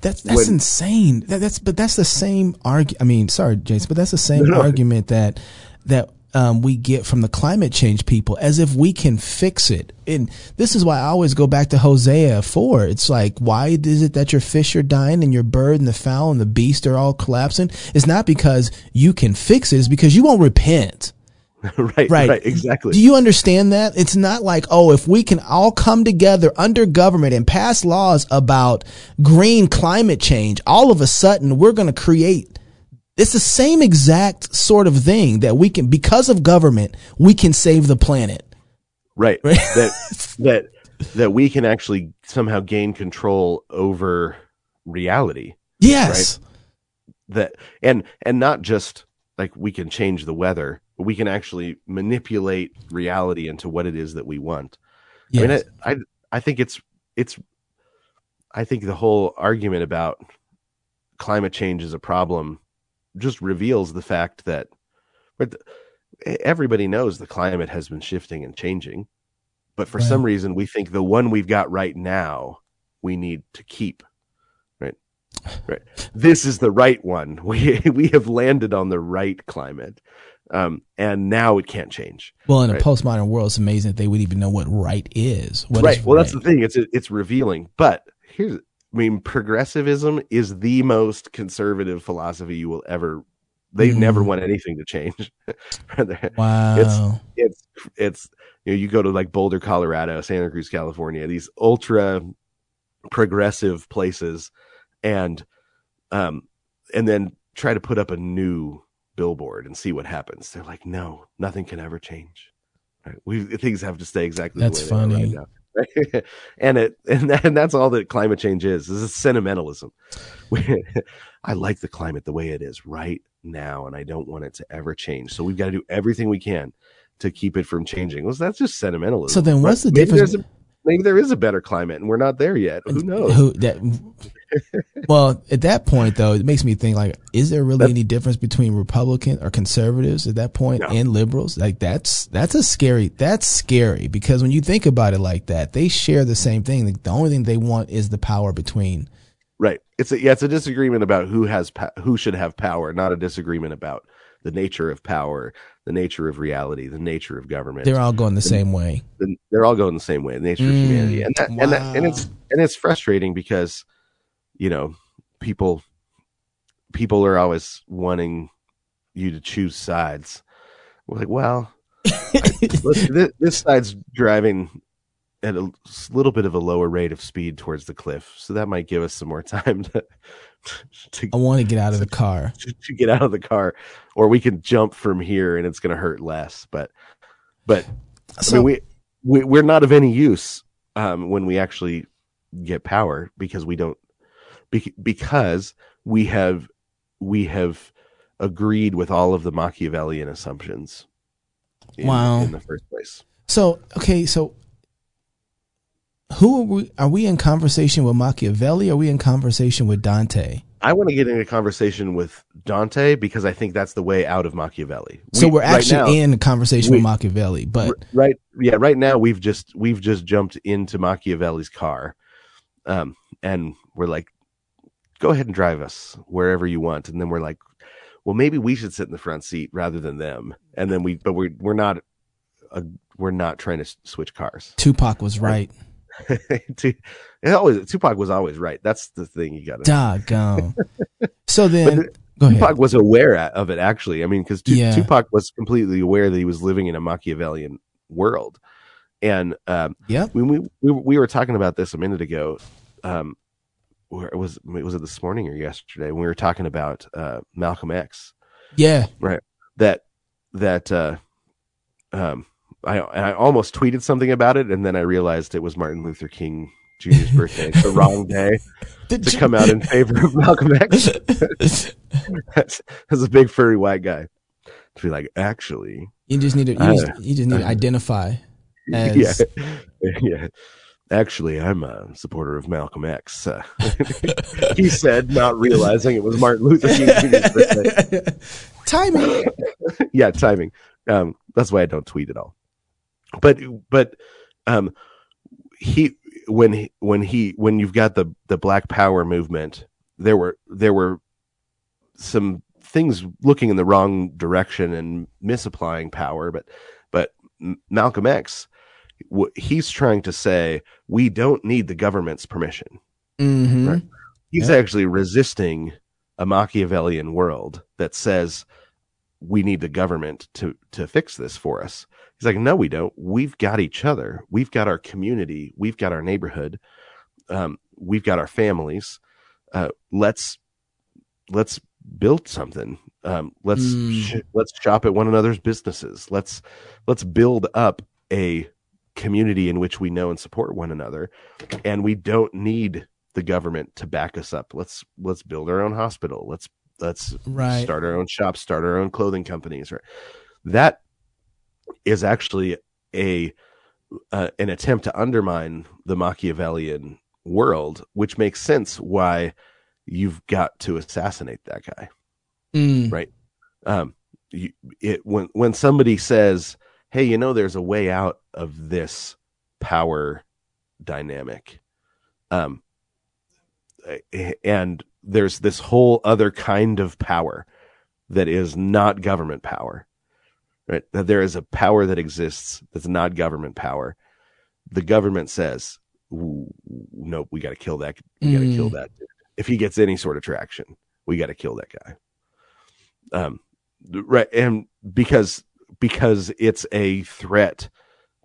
that's that's when, insane. That, that's but that's the same argument i mean sorry jason but that's the same no, argument that that um, we get from the climate change people as if we can fix it. And this is why I always go back to Hosea 4. It's like, why is it that your fish are dying and your bird and the fowl and the beast are all collapsing? It's not because you can fix it. It's because you won't repent. *laughs* right, right, right, exactly. Do you understand that? It's not like, oh, if we can all come together under government and pass laws about green climate change, all of a sudden we're going to create it's the same exact sort of thing that we can, because of government, we can save the planet. Right. right? that, *laughs* that, that we can actually somehow gain control over reality. Yes. Right? That, and, and not just like we can change the weather, but we can actually manipulate reality into what it is that we want. Yes. I mean, I, I, I think it's, it's, I think the whole argument about climate change is a problem just reveals the fact that but everybody knows the climate has been shifting and changing but for right. some reason we think the one we've got right now we need to keep right right this is the right one *laughs* we we have landed on the right climate um, and now it can't change. Well, in right? a postmodern world, it's amazing that they would even know what right is. What right. Is well, right? that's the thing. It's it's revealing. But here's I mean, progressivism is the most conservative philosophy you will ever. They mm. never want anything to change. *laughs* wow. It's it's it's you know you go to like Boulder, Colorado, Santa Cruz, California, these ultra progressive places, and um and then try to put up a new billboard and see what happens. They're like, no, nothing can ever change. Right? We things have to stay exactly. That's the way funny. Right *laughs* and it and, that, and that's all that climate change is. This is sentimentalism. *laughs* I like the climate the way it is right now, and I don't want it to ever change. So we've got to do everything we can to keep it from changing. Well, that's just sentimentalism. So then, what's the difference? maybe there is a better climate and we're not there yet. Who knows? Who that? Well, at that point though, it makes me think like, is there really that's, any difference between Republican or conservatives at that point no. and liberals? Like that's that's a scary. That's scary because when you think about it like that, they share the same thing. Like, the only thing they want is the power between. Right. It's a, yeah. It's a disagreement about who has who should have power, not a disagreement about the nature of power, the nature of reality, the nature of government. They're all going the, the same way. The, they're all going the same way. The nature mm, of humanity, and that, wow. and that, and it's and it's frustrating because, you know, people people are always wanting you to choose sides. We're like, well, *laughs* this, this side's driving at a little bit of a lower rate of speed towards the cliff, so that might give us some more *laughs* time to to, I want to get out of the car. *laughs* To, to, get out of the car, or we can jump from here and it's going to hurt less. But, but so, I mean, we, we we're not of any use um, when we actually get power because we don't be, because we have we have agreed with all of the Machiavellian assumptions. In, wow! In the first place. So okay, so who are we? Are we in conversation with Machiavelli? Are we in conversation with Dante? I want to get into conversation with Dante because I think that's the way out of Machiavelli. We, so we're actually right now, in a conversation we, with Machiavelli, but right, yeah, right now we've just we've just jumped into Machiavelli's car, um, and we're like, go ahead and drive us wherever you want, and then we're like, well, maybe we should sit in the front seat rather than them, and then we, but we're we're not, uh, we're not trying to switch cars. Tupac was right. *laughs* it always Tupac was always right. That's the thing you got to. Doggone. *laughs* so then, go ahead. Tupac was aware of it actually. I mean, because Yeah. Tupac was completely aware that he was living in a Machiavellian world, and um, when we, we we were talking about this a minute ago, um, where was was it this morning or yesterday? When we were talking about uh, Malcolm X, Yeah. Right. That that uh, um, I I almost tweeted something about it, and then I realized it was Martin Luther King Jr.'s birthday. It's the *laughs* wrong day to come out in favor of Malcolm X. *laughs* that's, as a big furry white guy to be like, actually, You just need to. You, Uh, just, you just need to identify *laughs* as. yeah, yeah. Actually, I'm a supporter of Malcolm X. Uh, *laughs* he said, not realizing it was Martin Luther King Jr.'s *laughs* birthday. Timing. yeah, timing. Um, that's why I don't tweet at all. But but um, he when he, when he when you've got the the Black Power movement, there were there were some things looking in the wrong direction and misapplying power. But but Malcolm X, he's trying to say we don't need the government's permission. hmm Right. He's Yeah. actually resisting a Machiavellian world that says we need the government to to fix this for us. He's like, no, we don't. We've got each other. We've got our community. We've got our neighborhood. Um, we've got our families. Uh, let's let's build something. Um, let's Mm. sh- let's shop at one another's businesses. Let's let's build up a community in which we know and support one another, and we don't need the government to back us up. Let's let's build our own hospital. Let's let's Right. start our own shops, start our own clothing companies. Right? That is actually a uh, an attempt to undermine the Machiavellian world, which makes sense why you've got to assassinate that guy. Mm. Right. Um, you, it when when somebody says, "Hey, you know, there's a way out of this power dynamic," um, and there's this whole other kind of power that is not government power, right? That there is a power that exists that's not government power. The government says, "Nope, we got to kill that. We got to Mm. kill that. dude. If he gets any sort of traction, we got to kill that guy." Um, right, and because because it's a threat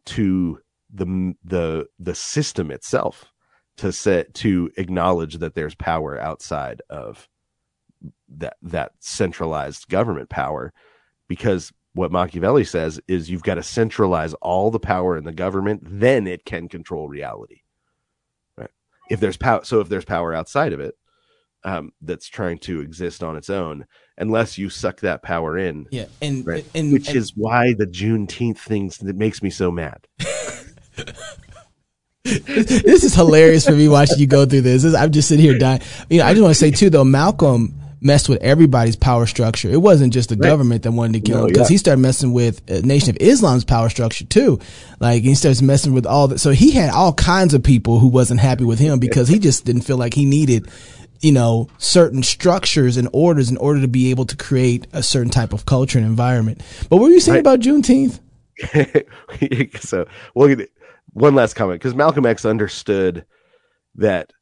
to the the the system itself to set to acknowledge that there's power outside of that that centralized government power. Because what Machiavelli says is you've got to centralize all the power in the government then it can control reality. Right? If there's power so if there's power outside of it um, that's trying to exist on its own unless you suck that power in Yeah. And Right. and which and- is why the Juneteenth things that makes me so mad. *laughs* this is hilarious for me watching you go through this. This- I'm just sitting here dying. You know, I just want to say too, though, Malcolm messed with everybody's power structure. It wasn't just the government that wanted to kill No, him because yeah. he started messing with uh, Nation of Islam's power structure too. Like he starts messing with all that. So he had all kinds of people who wasn't happy with him because he just didn't feel like he needed, you know, certain structures and orders in order to be able to create a certain type of culture and environment. But what were you saying Right. about Juneteenth? *laughs* so, well, one last comment because Malcolm X understood that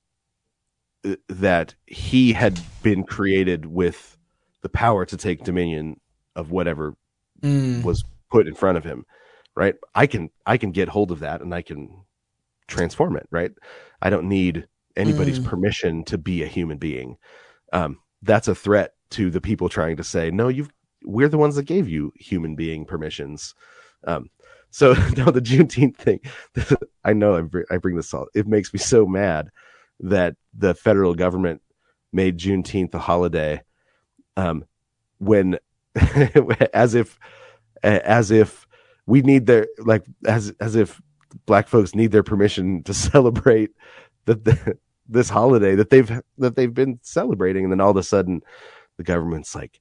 that he had been created with the power to take dominion of whatever Mm. was put in front of him. Right? I can I can get hold of that and I can transform it. Right? I don't need anybody's Mm. permission to be a human being. Um, that's a threat to the people trying to say no. You've we're the ones that gave you human being permissions. Um, so *laughs* no, the Juneteenth thing. *laughs* I know I bring, I bring this all. It makes me so mad that the federal government made Juneteenth a holiday, um, when *laughs* as if as if we need their like as as if black folks need their permission to celebrate that the, *laughs* this holiday that they've that they've been celebrating, and then all of a sudden the government's like,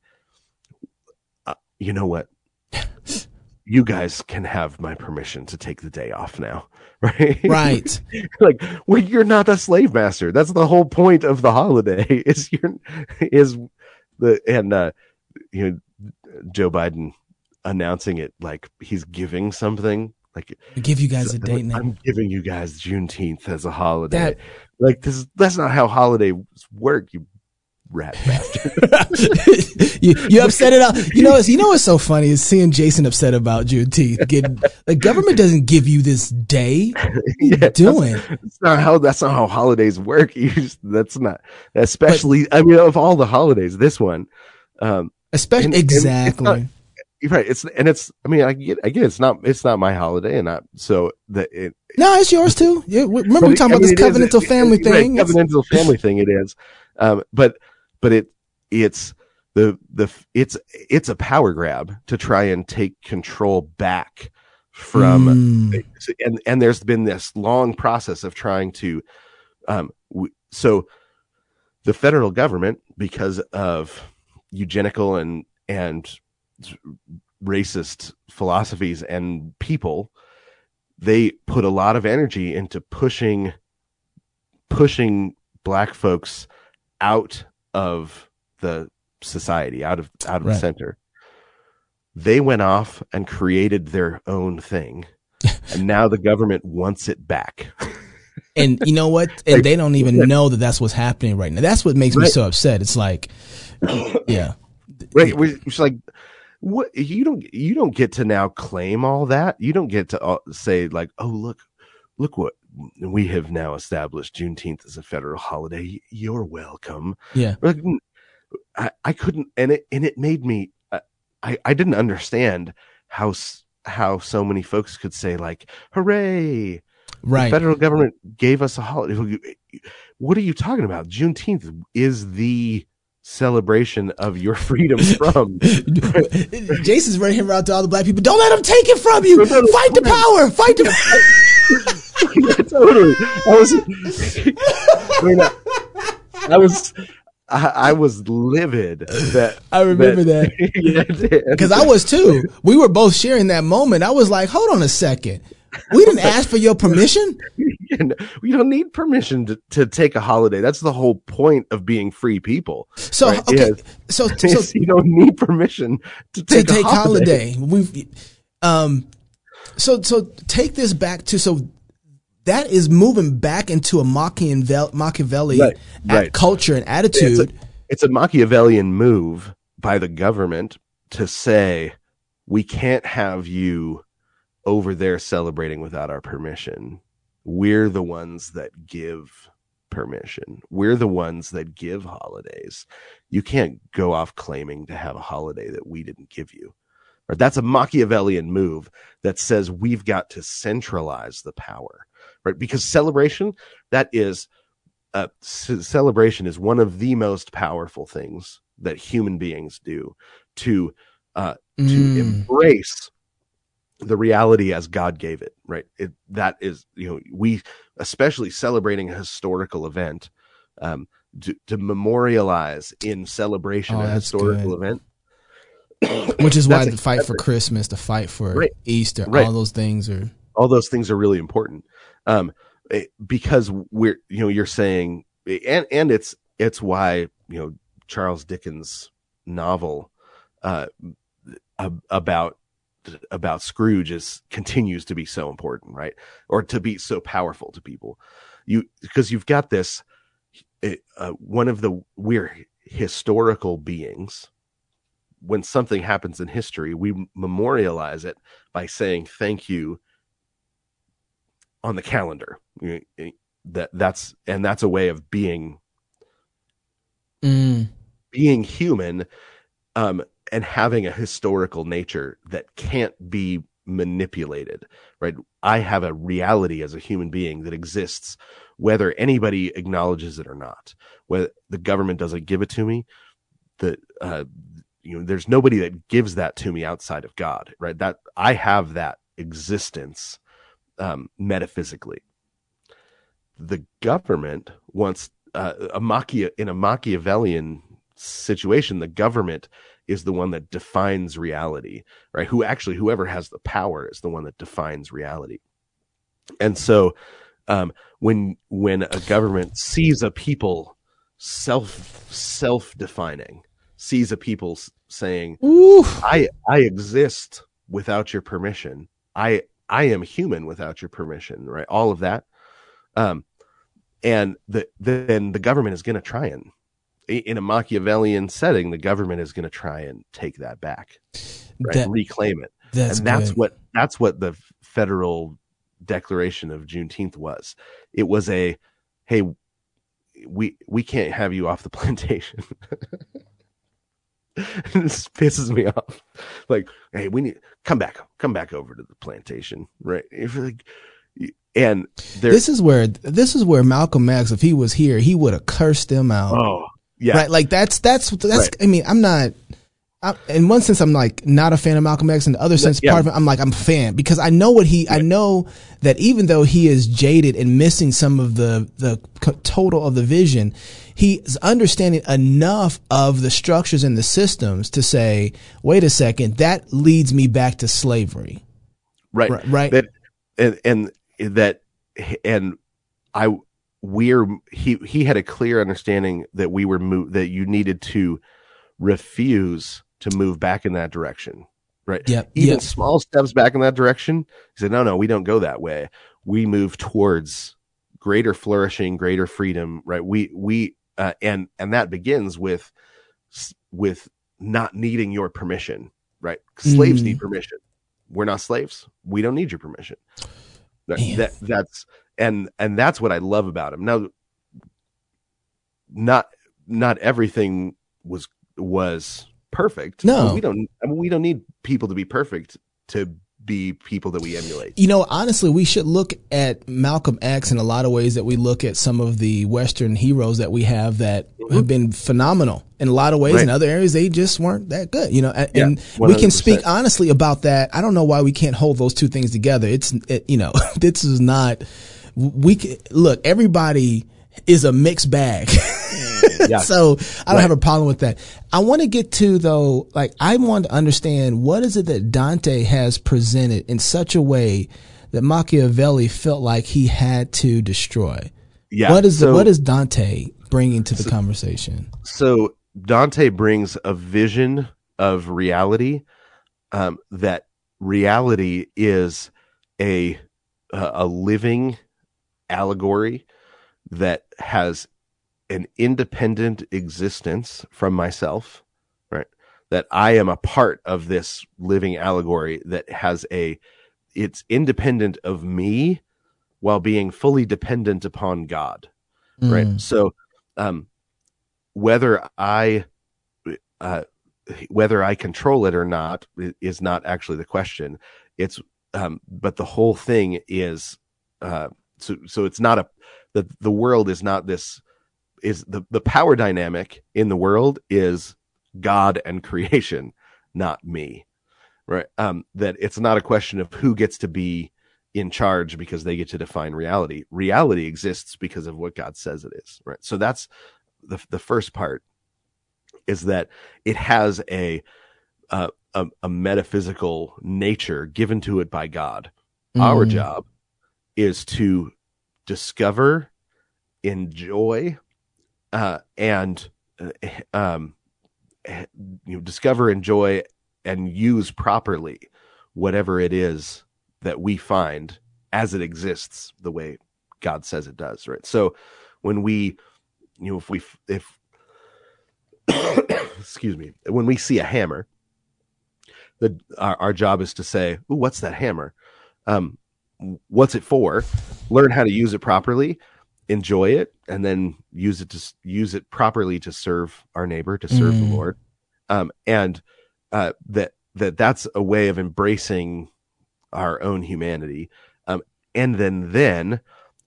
uh, you know what? *laughs* you guys can have my permission to take the day off now. *laughs* Right. Right. like, well, you're not a slave master. That's the whole point of the holiday is you're, is the, and, uh, you know, Joe Biden announcing it like he's giving something Like give you guys a date now. I'm giving you guys Juneteenth as a holiday. That- like this, that's not how holidays work. You rat bastard. *laughs* you you upset it out. You know, you know what's so funny is seeing Jason upset about Juneteenth. Getting the government doesn't give you this day. What are you *laughs* Yeah, doing? That's not how. That's not how holidays work. *laughs* Just, that's not. Especially, I mean, of all the holidays, this one. Um, Especially And- and exactly. you're right. It's and it's. I mean, I get. I get. It's not. It's not my holiday, and not so that it. no, it's yours too. Yeah, remember we talking I about mean, this covenantal it- family it- thing. It's- Covenantal family thing. It is, um, but but it it's the the it's it's a power grab to try and take control back from Mm, and and there's been this long process of trying to um w- so the federal government because of eugenical and and racist philosophies and people they put a lot of energy into pushing pushing black folks out of the society out of out of Right. the center they went off and created their own thing *laughs* and now the government wants it back and you know what? *laughs* And they don't even know that that's what's happening right now. That's what makes me so upset. It's like, *coughs* yeah, right we're it's like what you don't you don't get to now claim all that. You don't get to uh, say like oh look look what we have now established juneteenth as a federal holiday. You're welcome. Yeah. Like, I, I couldn't and it and it made me I- i i didn't understand how how so many folks could say like hooray the Right. federal government gave us a holiday. What are you talking about? Juneteenth is the celebration of your *laughs* freedom from *laughs* Jason's running him out to all the black people. Don't let him take it from you. Fight the power. Fight the. yeah, *laughs* totally. I was, I, mean, I, I was, I, I was livid that I remember that yeah, because I was too. We were both sharing that moment. I was like, hold on a second. We didn't *laughs* ask for your permission. *laughs* We don't need permission to, to take a holiday. That's the whole point of being free people. So Right, okay, yes. so *laughs* so you don't need permission to to take, take a holiday. holiday. We've um so so take this back to so that is moving back into a Machiavelli, Machiavelli Right, right. culture and It's attitude. a, it's a Machiavellian move by the government to say we can't have you over there celebrating without our permission. We're the ones that give permission. We're the ones that give holidays. You can't go off claiming to have a holiday that we didn't give you. Or that's a Machiavellian move that says we've got to centralize the power, right? Because celebration, that is uh, c- celebration is one of the most powerful things that human beings do to uh, to Mm. embrace the reality as God gave it. Right? It, that is, you know, we especially celebrating a historical event um, to, to memorialize in celebration Oh, a historical good. event. *coughs* Which is why the fight for Christmas, the fight for Right. Easter, Right. all those things are all those things are really important um eh, because we're you know you're saying and and it's it's why you know charles dickens novel uh ab- about about scrooge is continues to be so important right? Or to be so powerful to people. You because you've got this eh, uh, one of the we're historical beings when something happens in history we memorialize it by saying thank you on the calendar. You- that that's and that's a way of being mm, being human. Um and having a historical nature that can't be manipulated right? I have a reality as a human being that exists whether anybody acknowledges it or not. Whether the government doesn't give it to me that uh you know there's nobody that gives that to me outside of god right? That i have that existence um metaphysically. The government wants uh, a Machia in a Machiavellian situation, the government is the one that defines reality, right? Who actually, whoever has the power is the one that defines reality. And so, um, when when a government sees a people self self defining, sees a people saying, ooh, I I exist without your permission. I I am human without your permission, right? All of that. Um, and the, then the government is going to try and, in a Machiavellian setting, the government is going to try and take that back, right? That- reclaim it. That's and that's good. what that's what the federal declaration of Juneteenth was. It was a, hey, we we can't have you off the *laughs* plantation. *laughs* this pisses me off. Like, hey, we need come back, come back over to the plantation, right? If like, and there, This is where this is where Malcolm X, if he was here, he would have cursed them out. oh yeah, Right? Like that's that's that's. Right. I mean, I'm not. I, in one sense, I'm like not a fan of Malcolm X. In the other sense, yeah. part of it, I'm like I'm a fan because I know what he. I know that even though he is jaded and missing some of the the total of the vision, he's understanding enough of the structures and the systems to say, wait a second, that leads me back to slavery. right, Right, right. That and and that and I we're he he had a clear understanding that we were mo- that you needed to refuse to move back in that direction. Right. Yep, Even yep. small steps back in that direction. He said, no, no, we don't go that way. We move towards greater flourishing, greater freedom. Right. We, we, uh, and, and that begins with, with not needing your permission. Right. Slaves Mm. need permission. We're not slaves. We don't need your permission. That, that that's, and, and that's what I love about him. Now, not, not everything was, was perfect. No. we don't, I mean, we don't need people to be perfect to be people that we emulate. You know, honestly, we should look at Malcolm X in a lot of ways that we look at some of the Western heroes that we have that have been phenomenal in a lot of ways. Mm-hmm. Right. In other areas, they just weren't that good. You know, and, Yeah, we can speak honestly about that. I don't know why we can't hold those two things together. It's, it, you know, *laughs* this is not. We can, look. Everybody is a mixed bag. *laughs* Yeah. so I don't Right. have a problem with that. I want to get to though, like I want to understand what is it that Dante has presented in such a way that Machiavelli felt like he had to destroy. Yeah. what is so, what is Dante bringing to the conversation? so Dante brings a vision of reality um, that reality is a a a living allegory that has an independent existence from myself right? That i am a part of this living allegory that has a it's independent of me while being fully dependent upon god right? Mm. so um whether i uh whether i control it or not is not actually the question. It's um but the whole thing is uh so so it's not a the the world is not this is the the power dynamic in the world is god and creation *laughs* not me. Right? Um that it's not a question of who gets to be in charge because they get to define reality. Reality exists because of what god says it is right? So that's the the first part is that it has a uh, a, a metaphysical nature given to it by god. Our Mm. job is to discover enjoy uh, and uh, um, you know discover enjoy and use properly whatever it is that we find as it exists the way god says it does right? So when we you know if we if *coughs* excuse me when we see a hammer the our, our job is to say what's that hammer? Um what's it for? Learn how to use it properly enjoy it and then use it to use it properly to serve our neighbor to serve Mm. the lord. Um and uh that that that's a way of embracing our own humanity. Um and then then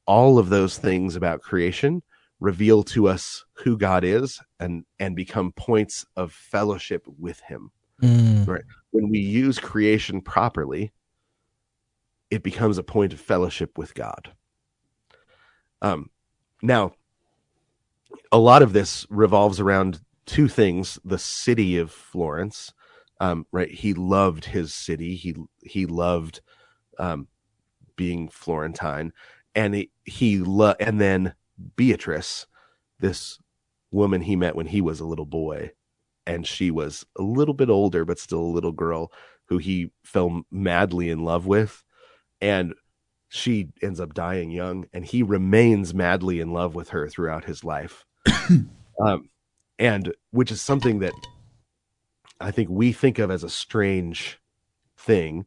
all of those things about creation reveal to us who god is and and become points of fellowship with him. Mm. when we use creation properly, it becomes a point of fellowship with God. Um, now, a lot of this revolves around two things: the city of Florence, um, right? He loved his city. He he loved um, being Florentine, and he, he lo- and then Beatrice, this woman he met when he was a little boy, and she was a little bit older but still a little girl who he fell madly in love with and she ends up dying young, and he remains madly in love with her throughout his life. *coughs* um, and which is something that I think we think of as a strange thing.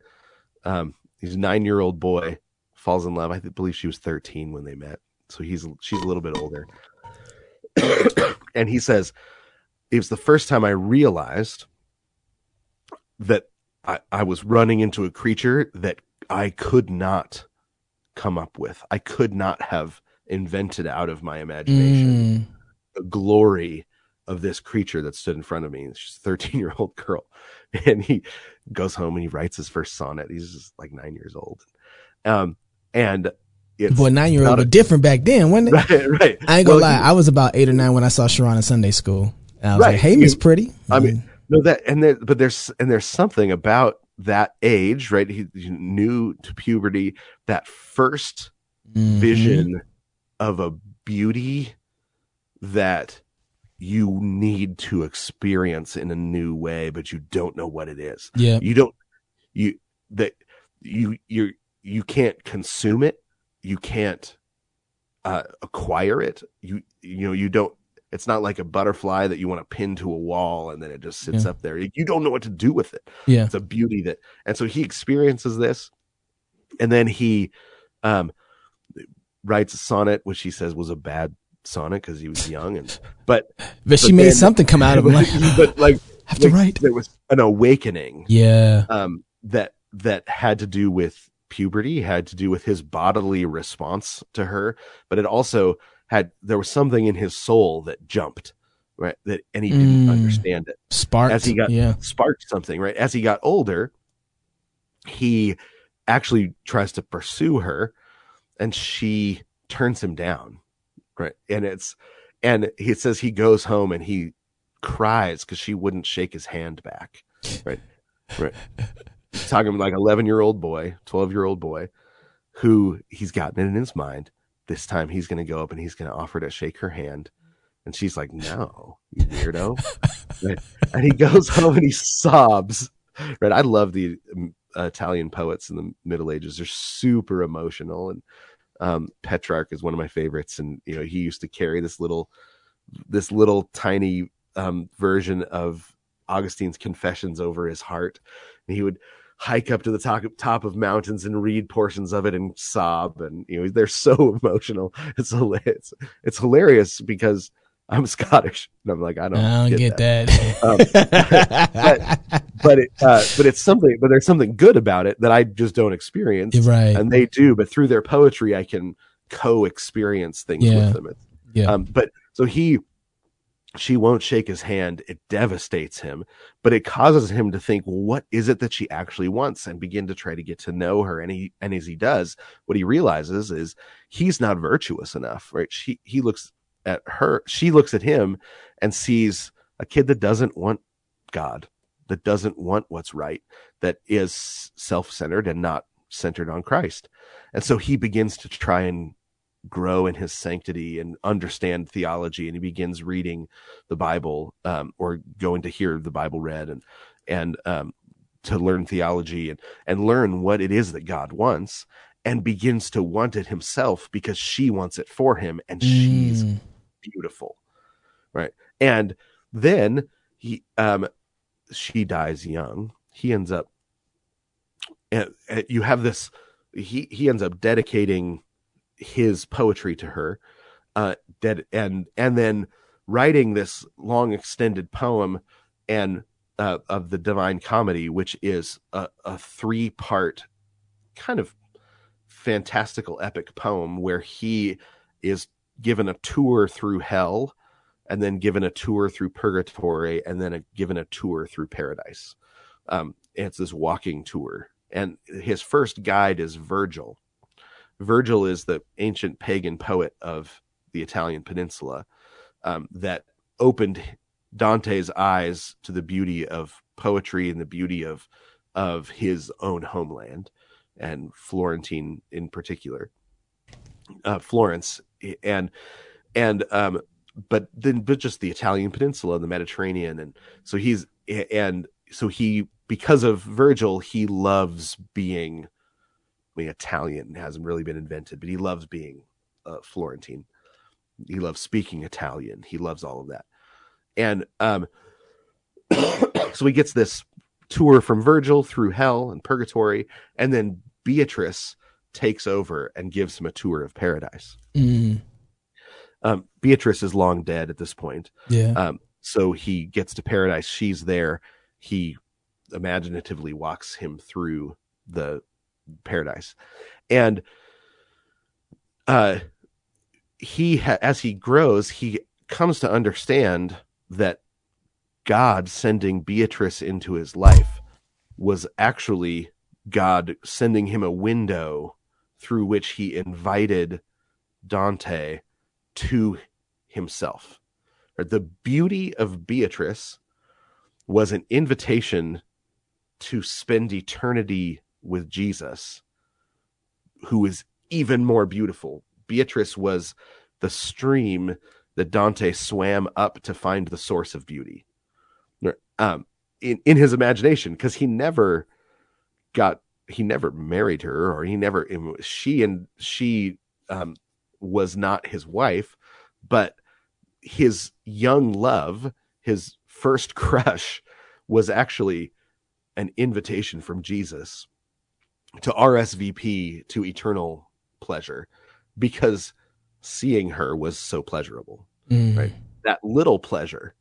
Um, he's a nine year old boy falls in love. I believe she was 13 when they met. So he's, she's a little bit older. *coughs* and he says, it was the first time I realized that I, I was running into a creature that I could not come up with. I could not have invented out of my imagination mm. the glory of this creature that stood in front of me. She's a 13 year old girl. *laughs* And he goes home and he writes his first sonnet. He's just like nine years old. Um, and it's boy, nine year old, but different back then, wasn't it? *laughs* Right, right. I ain't gonna well, lie. I was about eight or nine when I saw Sharon in Sunday school. And I was right. like, hey, Miss Pretty. I mean, no, that, and there, but there's, and there's something about that age, right? He, he new to puberty, that 1st mm-hmm. vision of a beauty that you need to experience in a new way, but you don't know what it is. Yeah. You don't, you, that you, you, you can't consume it. You can't, uh, acquire it. You, you know, you don't, it's not like a butterfly that you want to pin to a wall and then it just sits yeah. up there. You don't know what to do with it. Yeah. It's a beauty that, and so he experiences this and then he, um, writes a sonnet, which he says was a bad sonnet because he was young and but *laughs* but, but she made something come out of *laughs* him like but like *laughs* have to write there was an awakening yeah um that that had to do with puberty had to do with his bodily response to her but it also had there was something in his soul that jumped right that and he didn't mm, understand it. Sparked as he got yeah. sparked something right? As he got older he actually tries to pursue her and she turns him down right? And it's and he says he goes home and he cries because she wouldn't shake his hand back right? Right. Talking like 11 year old boy 12 year old boy who he's gotten it in his mind this time he's going to go up and he's going to offer to shake her hand. And she's like *laughs* no you weirdo. Right? and he goes home and he sobs. Right. I love the um, italian poets in the middle ages. They're super emotional. And um, Petrarch is one of my favorites, and you know he used to carry this little, this little tiny um, version of Augustine's Confessions over his heart, and he would hike up to the top top of mountains and read portions of it and sob, and you know they're so *laughs* emotional. It's it's, it's hilarious because I'm *laughs* Scottish, and I'm like, I don't, I don't get, get that. Um, but but, it, uh, but it's something. But there's something good about it that I just don't experience, right? And they do. But through their poetry, I can co-experience things yeah. with them. It's, yeah. Um, but so he, she won't shake his hand. It devastates him, but it causes him to think, well, what is it that she actually wants, and begin to try to get to know her. And he, and as he does, what he realizes is he's not virtuous enough, right? She, he looks at her, she looks at him and sees a kid that doesn't want God, that doesn't want what's right, that is self centered and not centered on Christ. And so he begins to try and grow in his sanctity and understand theology. And he begins reading the Bible, um, or going to hear the Bible read and, and, um, to learn theology and, and learn what it is that God wants and begins to want it himself because she wants it for him and mm. she's beautiful right and then he um she dies young he ends up and, and you have this he he ends up dedicating his poetry to her uh dead and and then writing this long extended poem and uh, of the divine comedy which is a, a three part kind of fantastical epic poem where he is given a tour through hell and then given a tour through purgatory and then a, given a tour through paradise. Um, it's this walking tour. And his first guide is Virgil. Virgil is the ancient pagan poet of the Italian peninsula um, that opened Dante's eyes to the beauty of poetry and the beauty of of his own homeland and Florentine in particular. Uh, Florence and and um but then but just the Italian peninsula, the Mediterranean, and so he's and so he because of Virgil, he loves being mean, Italian hasn't really been invented, but he loves being uh, Florentine. He loves speaking Italian. He loves all of that. And um, *coughs* so he gets this tour from Virgil through hell and purgatory, and then Beatrice takes over and gives him a tour of paradise. Mm. Um, Beatrice is long dead at this point. Yeah. Um, so he gets to paradise. She's there. He imaginatively walks him through the paradise, and uh, he ha- as he grows, he comes to understand that God sending Beatrice into his life was actually God sending him a window through which he invited Dante to himself. The beauty of Beatrice was an invitation to spend eternity with Jesus, who is even more beautiful. Beatrice was the stream that Dante swam up to find the source of beauty. Um, in, in his imagination, because he never got he never married her or he never she and she um, was not his wife but his young love his first *laughs* crush was actually an invitation from jesus to rsvp to eternal pleasure because seeing her was so pleasurable Mm. right that little pleasure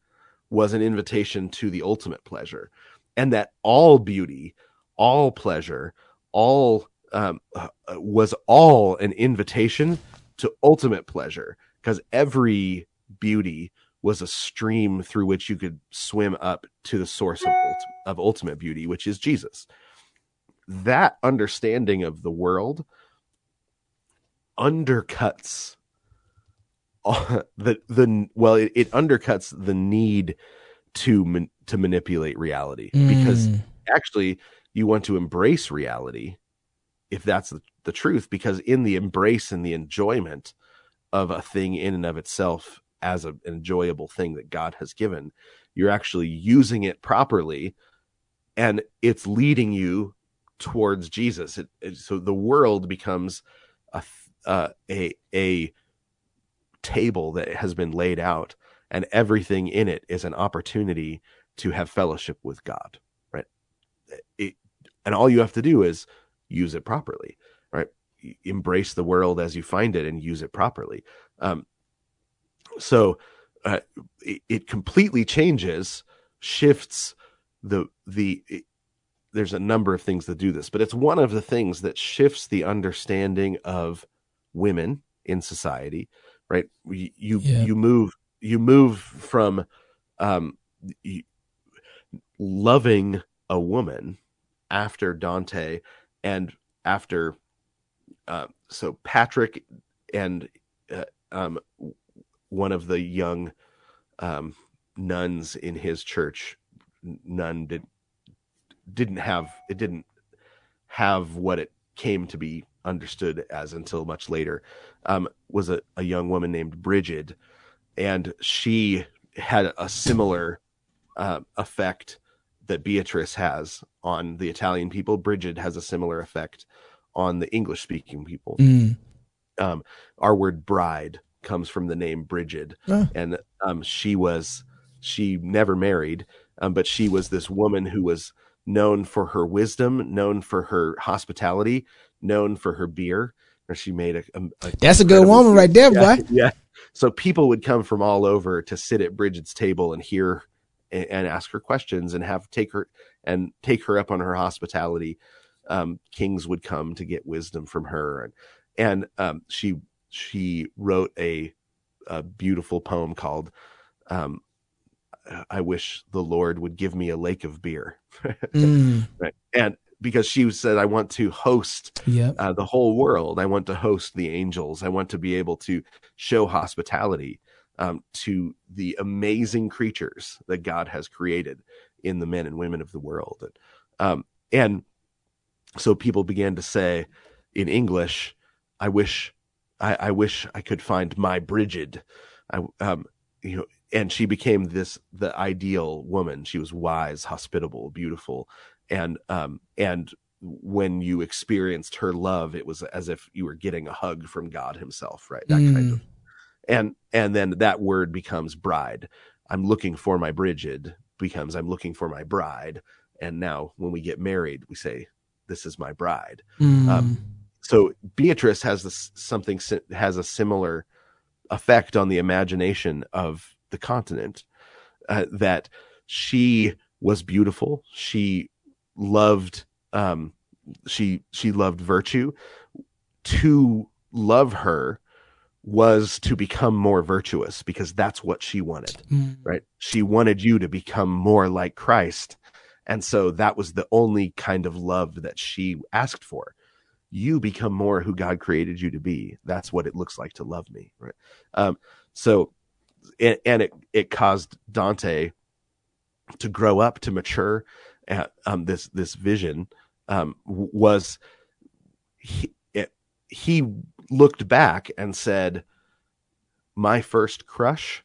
was an invitation to the ultimate pleasure and that all beauty all pleasure, all um, uh, was all an invitation to ultimate pleasure because every beauty was a stream through which you could swim up to the source of, of ultimate beauty, which is Jesus. That understanding of the world undercuts *laughs* the the well, it, it undercuts the need to man, to manipulate reality because Mm. actually you want to embrace reality if that's the, the truth because in the embrace and the enjoyment of a thing in and of itself as a, an enjoyable thing that god has given you're actually using it properly and it's leading you towards jesus. It, it- so the world becomes a uh, a a table that has been laid out and everything in it is an opportunity to have fellowship with god right? It, and all you have to do is use it properly right? Embrace the world as you find it and use it properly. Um, so uh, it, it completely changes shifts the the there's a number of things that do this but it's one of the things that shifts the understanding of women in society right you you, Yeah. you move you move from um you, loving a woman after Dante and after uh, so Patrick and uh, um, one of the young um, nuns in his church nun did didn't have it didn't have what it came to be understood as until much later um, was a, a young woman named Brigid and she had a similar uh, effect that Beatrice has on the Italian people. Brigid has a similar effect on the English speaking people. Mm. Um, our word bride comes from the name Brigid, Ah. and um, she was she never married, um, but she was this woman who was known for her wisdom, known for her hospitality, known for her beer. Or she made a, a, That's a good woman right there, yeah, boy. Yeah. So people would come from all over to sit at Brigid's table and hear and, and ask her questions and have take her and take her up on her hospitality. Um, kings would come to get wisdom from her, and and um, she she wrote a, a beautiful poem called um, "I wish the Lord would give me a lake of beer," *laughs* Mm. right? And because she said, "I want to host Yep. uh, the whole world. I want to host the angels. I want to be able to show hospitality um, to the amazing creatures that God has created in the men and women of the world. And, um, and so people began to say in English, I wish, I, I wish I could find my Brigid. I, um, you know, and she became this, the ideal woman. She was wise, hospitable, beautiful, and, um, and when you experienced her love, it was as if you were getting a hug from God Himself, right? That Mm. kind of, and and then that word becomes bride. I'm looking for my Brigid becomes I'm looking for my bride, and now when we get married, we say, "This is my bride." Mm. Um, so Beatrice has this something has a similar effect on the imagination of the continent uh, that she was beautiful she loved um she she loved virtue to love her was to become more virtuous because that's what she wanted Mm. right she wanted you to become more like Christ and so that was the only kind of love that she asked for you become more who God created you to be. That's what it looks like to love me, right? Um, so, and, and it it caused Dante to grow up to mature. At, um, this this vision um, was he it, he looked back and said, "My first crush."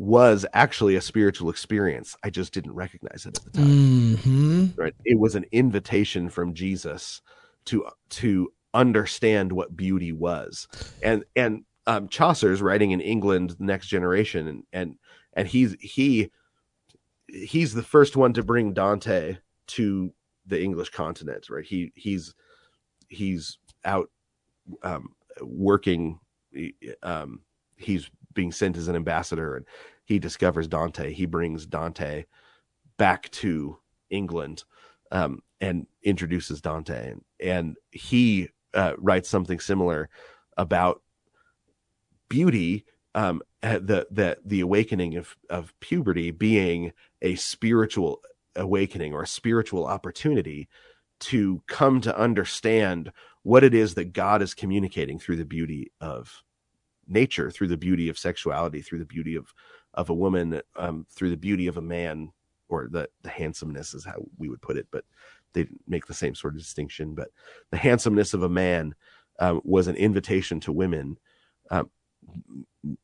was actually a spiritual experience. I just didn't recognize it at the time hmm right it was an invitation from jesus to to understand what beauty was and and um chaucer's writing in england next generation and and and he's he he's the first one to bring dante to the english continent right? He he's he's out um working um he's being sent as an ambassador and he discovers dante. He brings dante back to england um, and introduces Dante, and, and he uh, writes something similar about beauty, um, uh, the the the awakening of of puberty being a spiritual awakening or a spiritual opportunity to come to understand what it is that God is communicating through the beauty of nature, through the beauty of sexuality, through the beauty of of a woman, um, through the beauty of a man, or the the handsomeness is how we would put it, but they make the same sort of distinction. But the handsomeness of a man um, was an invitation to women. Um,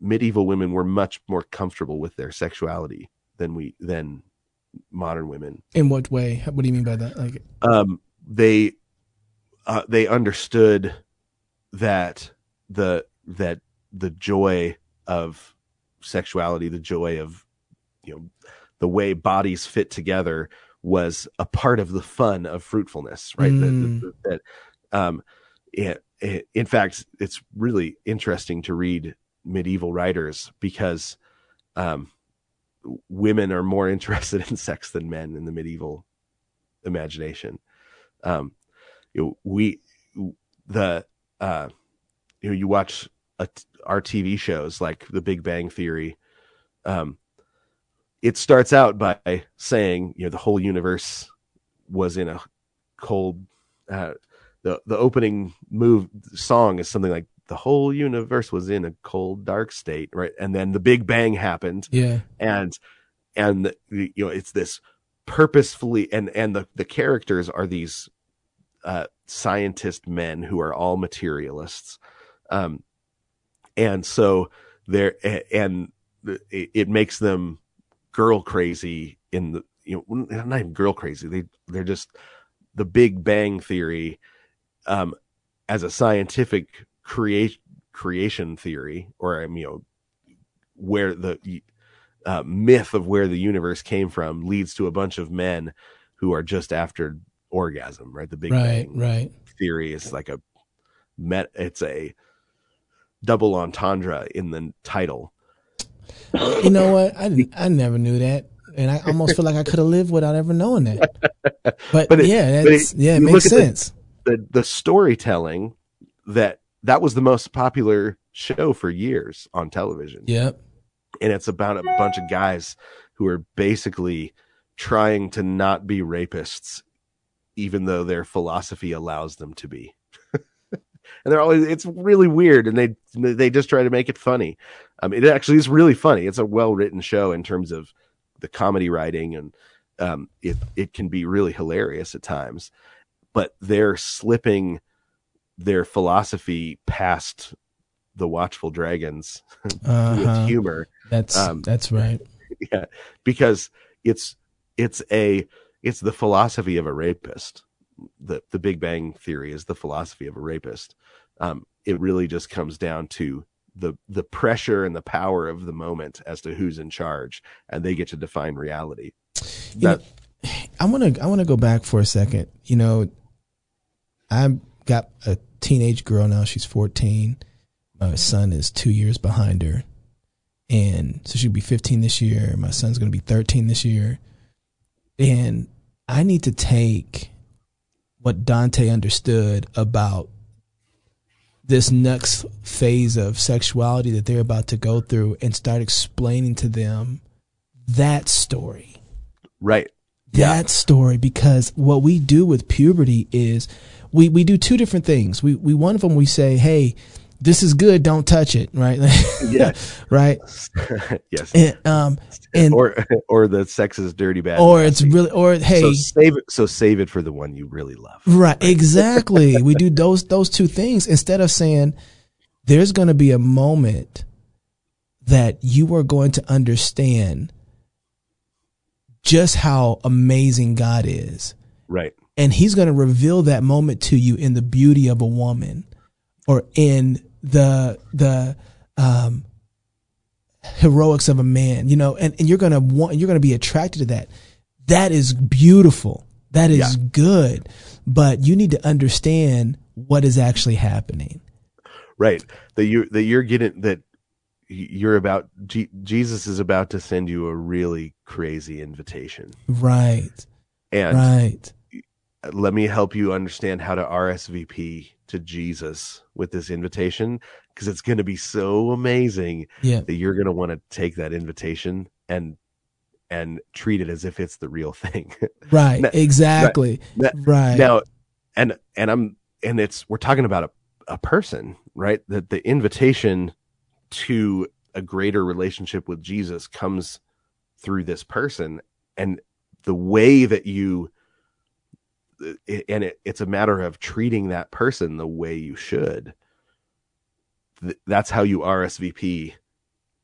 medieval women were much more comfortable with their sexuality than we than modern women. In what way? What do you mean by that? Like, Um, they uh, they understood that the that the joy of sexuality, the joy of you know the way bodies fit together was a part of the fun of fruitfulness, right? That- Mm. That, that, um, it, it, in fact, it's really interesting to read medieval writers because um, women are more *laughs* interested in sex than men in the medieval imagination. Um, you know, we the uh, you know you watch a, our TV shows like The Big Bang Theory. Um, it starts out by saying you know the whole universe was in a cold. Uh, the the opening move song is something like the whole universe was in a cold dark state right? And then the big bang happened. Yeah, and and you know it's this purposefully and and the the characters are these uh scientist men who are all materialists. Um and so they're and it, it makes them girl crazy in the you know not even girl crazy. They they're just the big bang theory um as a scientific create creation theory or um, you know where the uh, myth of where the universe came from leads to a bunch of men who are just after orgasm, right? The Big right, Bang right. theory is like a met. It's a double entendre in the title. You know what? I I never knew that, and I almost feel like I could have lived without ever knowing that. *laughs* But, But it- yeah, but it- yeah, it makes at the- sense. The the storytelling that that was the most popular show for years on television. Yep. and it's about a bunch of guys who are basically trying to not be rapists even though their philosophy allows them to be *laughs* and they're always it's really weird and they they just try to make it funny um it actually is really funny it's a well written show in terms of the comedy writing and um it it can be really hilarious at times but they're slipping their philosophy past the watchful dragons *laughs* Uh-huh. with humor That's um, that's right. *laughs* yeah because it's it's a it's the philosophy of a rapist the the Big Bang theory is the philosophy of a rapist. Um, it really just comes down to the the pressure and the power of the moment as to who's in charge, and they get to define reality. That, know, I want to I want to go back for a second. You know, I've got a teenage girl now. She's fourteen. My son is two years behind her, and so she'll be fifteen this year. My son's going to be thirteen this year, and I need to take what Dante understood about this next phase of sexuality that they're about to go through and start explaining to them that story. Right. That yeah. story because what we do with puberty is we, we do two different things. We we one of them we say, "Hey, this is good. Don't touch it. Right. *laughs* yeah. right. *laughs* yes. And, um, and or *laughs* or the sex is dirty bad. Or it's really or hey, so save it. So save it for the one you really love. Right. Exactly. we do those those two things instead of saying there's going to be a moment that you are going to understand just how amazing God is. Right. And he's going to reveal that moment to you in the beauty of a woman or in the the um, heroics of a man, you know, and, and you're gonna want you're gonna be attracted to that. That is beautiful. That is yeah. good. But you need to understand what is actually happening. Right. That you that you're getting that you're about G- Jesus is about to send you a really crazy invitation. Right. And right. Let me help you understand how to RSVP to Jesus with this invitation because it's going to be so amazing yeah. that you're going to want to take that invitation and and treat it as if it's the real thing. *laughs* Right. now, exactly. Now, right. Now and and I'm and it's we're talking about a a person, right? That the invitation to a greater relationship with Jesus comes through this person and the way that you and it, it's a matter of treating that person the way you should. that's how you RSVP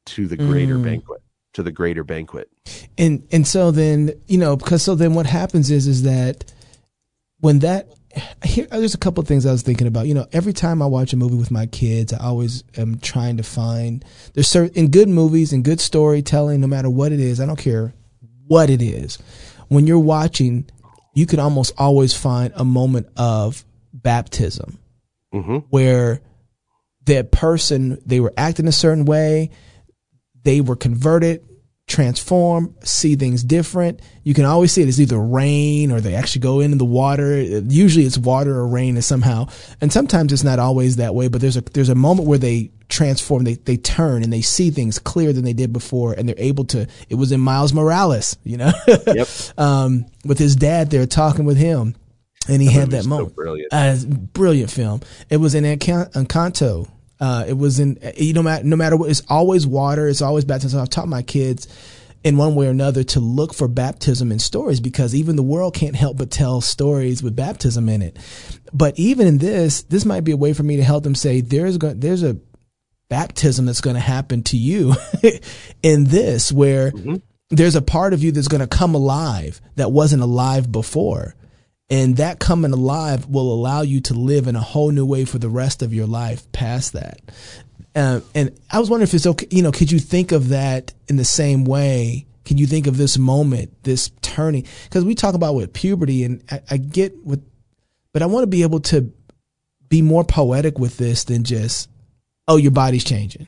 to the greater mm. banquet, to the greater banquet. And and so then you know because so then what happens is is that when that here there's a couple of things I was thinking about. You know, every time I watch a movie with my kids, I always am trying to find there's certain in good movies and good storytelling, no matter what it is. I don't care what it is. When you're watching you can almost always find a moment of baptism mm-hmm. where that person they were acting a certain way they were converted transform see things different. You can always see it. As either rain or they actually go into the water. Usually it's water or rain and somehow and sometimes it's not always that way but there's a there's a moment where they transform they they turn and they see things clearer than they did before and they're able to it was in Miles Morales you know? *laughs* Yep. um, with his dad there talking with him and he that had that moment so brilliant. Uh, brilliant film. It was in Encanto. Uh, it was in you know no matter what it's always water it's always baptism. I've taught my kids in one way or another to look for baptism in stories because even the world can't help but tell stories with baptism in it. But even in this, this might be a way for me to help them say there's go- there's a baptism that's going to happen to you *laughs* in this where mm-hmm. there's a part of you that's going to come alive that wasn't alive before. And that coming alive will allow you to live in a whole new way for the rest of your life past that. Uh, and I was wondering if it's okay, you know, could you think of that in the same way? Can you think of this moment, this turning? Because we talk about with puberty, and I, I get with, but I want to be able to be more poetic with this than just oh, your body's changing.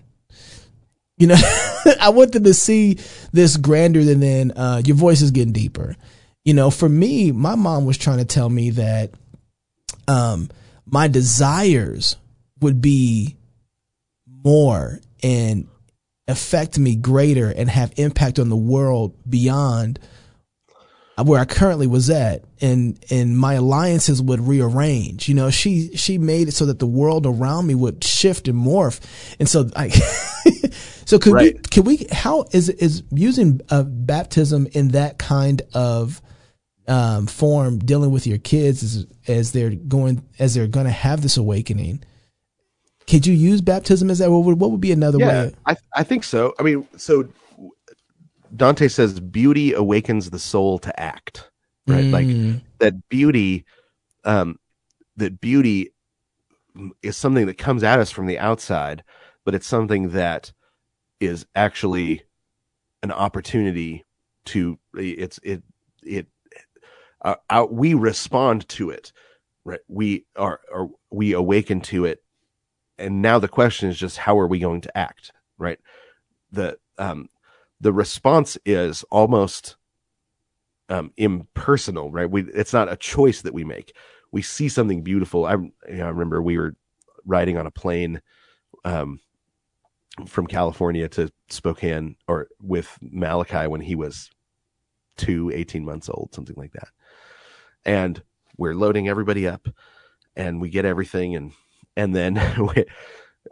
You know, *laughs* I want them to see this grander than then uh, your voice is getting deeper. You know, for me, my mom was trying to tell me that um, my desires would be more and affect me greater and have impact on the world beyond where I currently was at and and my alliances would rearrange. You know, she she made it so that the world around me would shift and morph. And so I *laughs* so could right. we can we how is is using a baptism in that kind of um, form dealing with your kids as as they're going as they're going to have this awakening could you use baptism as that what would, what would be another yeah, way I, I think so i mean so Dante says beauty awakens the soul to act, right? Mm. Like that beauty um, that beauty is something that comes at us from the outside, but it's something that is actually an opportunity to it's it it uh, out, we respond to it right we are or we awaken to it and now the question is just how are we going to act right the um the response is almost um impersonal right we it's not a choice that we make we see something beautiful i you know, i remember we were riding on a plane um from California to Spokane or with Malachi when he was two, 18 months old, something like that. And we're loading everybody up and we get everything. And, and then *laughs* we,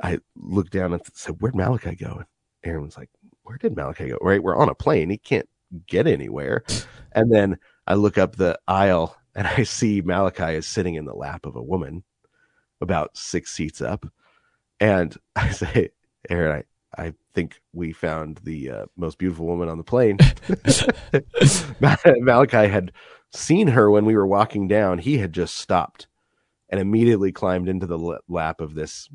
I looked down and said, where'd Malachi go? And Aaron was like, where did Malachi go? Right. We're on a plane. He can't get anywhere. *laughs* And then I look up the aisle and I see Malachi is sitting in the lap of a woman about six seats up. And *laughs* I say, Aaron, I, I think we found the uh, most beautiful woman on the plane. *laughs* Malachi had seen her when we were walking down. He had just stopped and immediately climbed into the lap of this,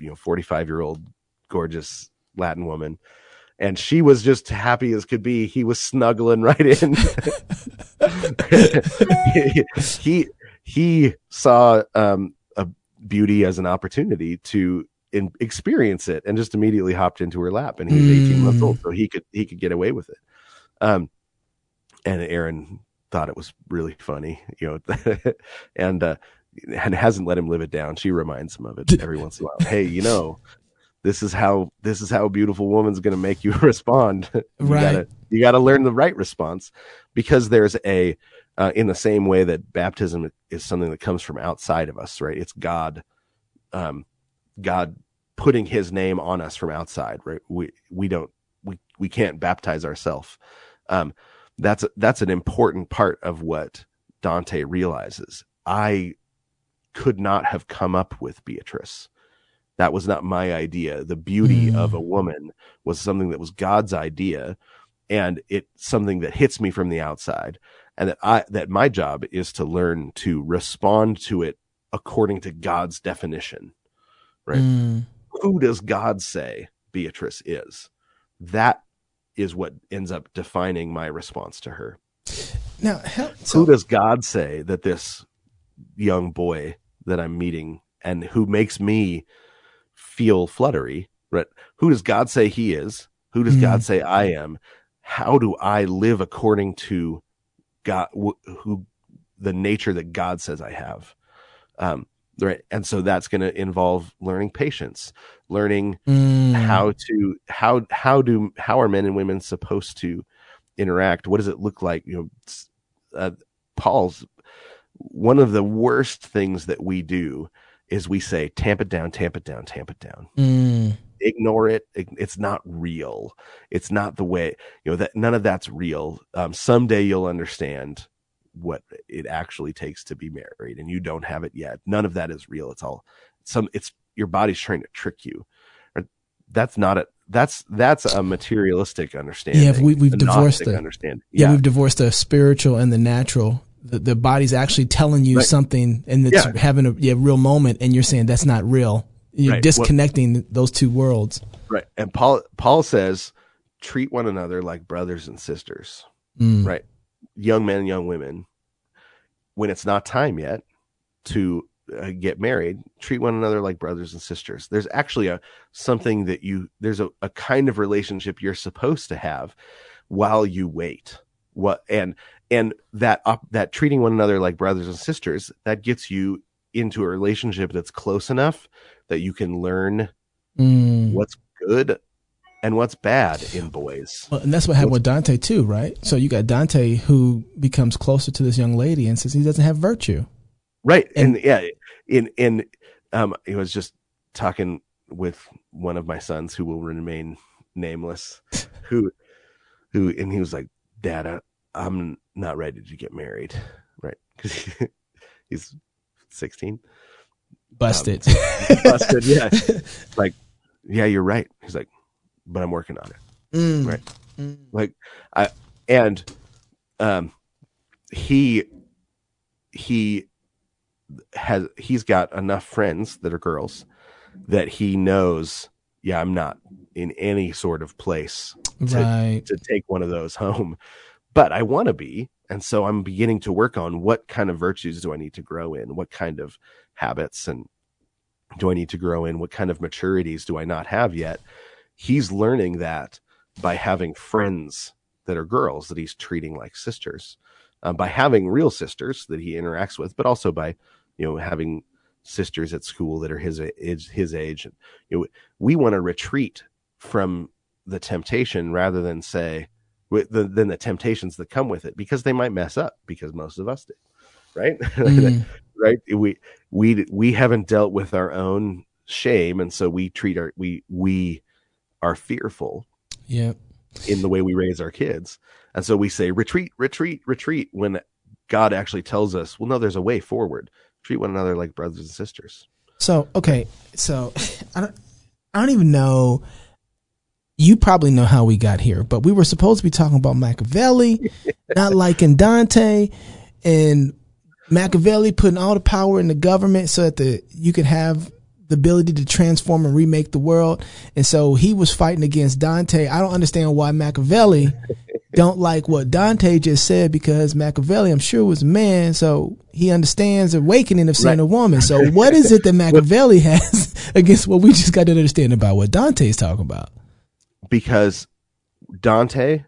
you know, 45 year old gorgeous Latin woman. And she was just happy as could be. He was snuggling right in. *laughs* he, he, saw um, a beauty as an opportunity to in, experience it and just immediately hopped into her lap and he was 18 months old mm. so he could he could get away with it um and aaron thought it was really funny you know *laughs* and uh and hasn't let him live it down she reminds him of it *laughs* every once in a while hey you know this is how this is how a beautiful woman's going to make you *laughs* respond *laughs* you right gotta, you got to learn the right response because there's a uh, in the same way that baptism is something that comes from outside of us right it's god um god putting his name on us from outside, right? We, we don't, we, we can't baptize ourselves. Um, that's, that's an important part of what Dante realizes. I could not have come up with Beatrice. That was not my idea. The beauty mm. of a woman was something that was God's idea and it's something that hits me from the outside and that I, that my job is to learn to respond to it according to God's definition. Right. Mm who does God say Beatrice is? That is what ends up defining my response to her. Now, so- who does God say that this young boy that I'm meeting and who makes me feel fluttery, right? Who does God say he is? Who does mm. God say I am? How do I live according to God, who the nature that God says I have? Um, right and so that's going to involve learning patience learning mm. how to how how do how are men and women supposed to interact what does it look like you know uh, paul's one of the worst things that we do is we say tamp it down tamp it down tamp it down. Mm. ignore it. It's not real. It's not the way you know that none of that's real. Um, someday you'll understand what it actually takes to be married and you don't have it yet. None of that is real. It's all some it's your body's trying to trick you. That's not a that's that's a materialistic understanding yeah we, we've divorced the understanding. yeah. yeah. we've divorced the spiritual and the natural the, the body's actually telling you right. something and it's yeah. having a yeah, real moment and you're saying that's not real you're right. disconnecting well, those two worlds right and paul paul says treat one another like brothers and sisters mm. right young men, young women, when it's not time yet to uh, get married, treat one another like brothers and sisters. There's actually a something that you there's a, a kind of relationship you're supposed to have while you wait. What and and that up that treating one another like brothers and sisters that gets you into a relationship that's close enough that you can learn mm. what's good and what's bad in boys. Well, and that's what happened what's, with Dante too, right? So you got Dante who becomes closer to this young lady and says he doesn't have virtue. Right. And, and yeah, in in um he was just talking with one of my sons who will remain nameless who who and he was like, "Dad, I, I'm not ready to get married." Right? *laughs* He, he's 16. Busted. Um, busted, yeah. *laughs* like, yeah, you're right. He's like, but I'm working on it. Mm. Right. Mm. Like I and um he he has he's got enough friends that are girls that he knows yeah i'm not in any sort of place to, right. to take one of those *laughs* home but i want to be and so i'm beginning to work on what kind of virtues do i need to grow in? What kind of habits and do i need to grow in? What kind of maturities do i not have yet? He's learning that by having friends that are girls that he's treating like sisters uh, by having real sisters that he interacts with but also by you know having sisters at school that are his age his age. And you know we want to retreat from the temptation rather than say the, than the temptations that come with it because they might mess up because most of us do right? Mm. *laughs* right? We we we haven't dealt with our own shame and so we treat our we we are fearful yeah in the way we raise our kids. And so we say retreat retreat retreat when god actually tells us well no there's a way forward treat one another like brothers and sisters. So okay so *laughs* i don't i don't even know. You probably know how we got here, but we were supposed to be talking about Machiavelli, *laughs* not liking Dante, and Machiavelli putting all the power in the government so that the you could have the ability to transform and remake the world. And so he was fighting against Dante. I don't understand why Machiavelli *laughs* don't like what Dante just said because Machiavelli, I'm sure, was a man, so he understands the awakening of seeing right. a woman. So *laughs* what is it that Machiavelli has *laughs* against what we just got to understand about what Dante is talking about? because Dante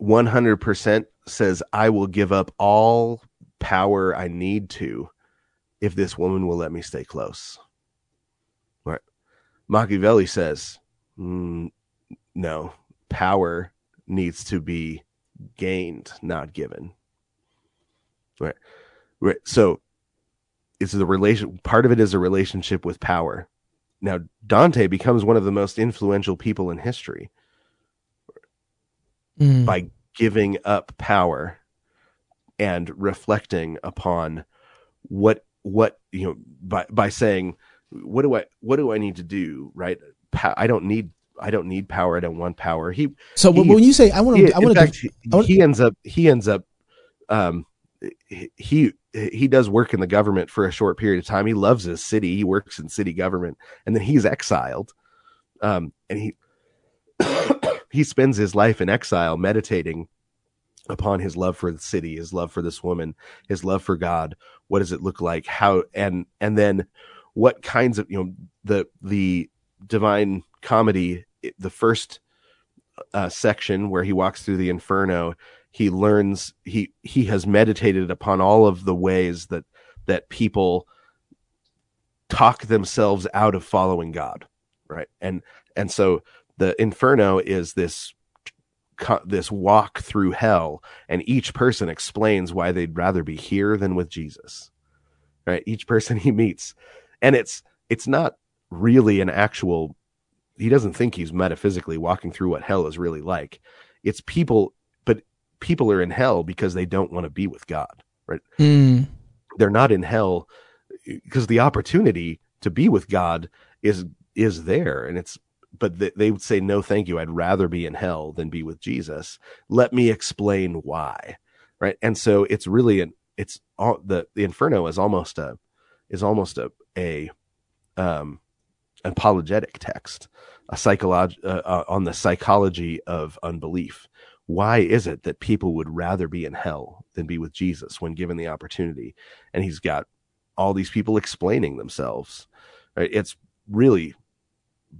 100% says, I will give up all power I need to if this woman will let me stay close. Machiavelli says, mm, no, power needs to be gained, not given. Right. Right. So it's the relation, part of it is a relationship with power. Now, Dante becomes one of the most influential people in history mm. by giving up power and reflecting upon what what you know by by saying what do I what do I need to do right I don't need I don't need power I don't want power he so he, when you say I want to I want to he ends up he ends up um he he does work in the government for a short period of time. He loves his city. He works in city government, and then he's exiled. Um, and he *coughs* he spends his life in exile, meditating upon his love for the city, his love for this woman, his love for God. What does it look like? How and and then what kinds of you know the the divine comedy, the first uh, section where he walks through the inferno he learns he he has meditated upon all of the ways that that people talk themselves out of following God, right? And and so the inferno is this this walk through hell and each person explains why they'd rather be here than with Jesus. Right? Each person he meets. And it's it's not really an actual he doesn't think he's metaphysically walking through what hell is really like. It's people but people are in hell because they don't want to be with God, right? Mm. They're not in hell because the opportunity to be with God is is there, and it's but they, they would say no, thank you. I'd rather be in hell than be with Jesus. Let me explain why, right? And so it's really an it's all the the inferno is almost a is almost a a um apologetic text a psychology uh, uh, on the psychology of unbelief why is it that people would rather be in hell than be with Jesus when given the opportunity? And he's got all these people explaining themselves. Right? It's really,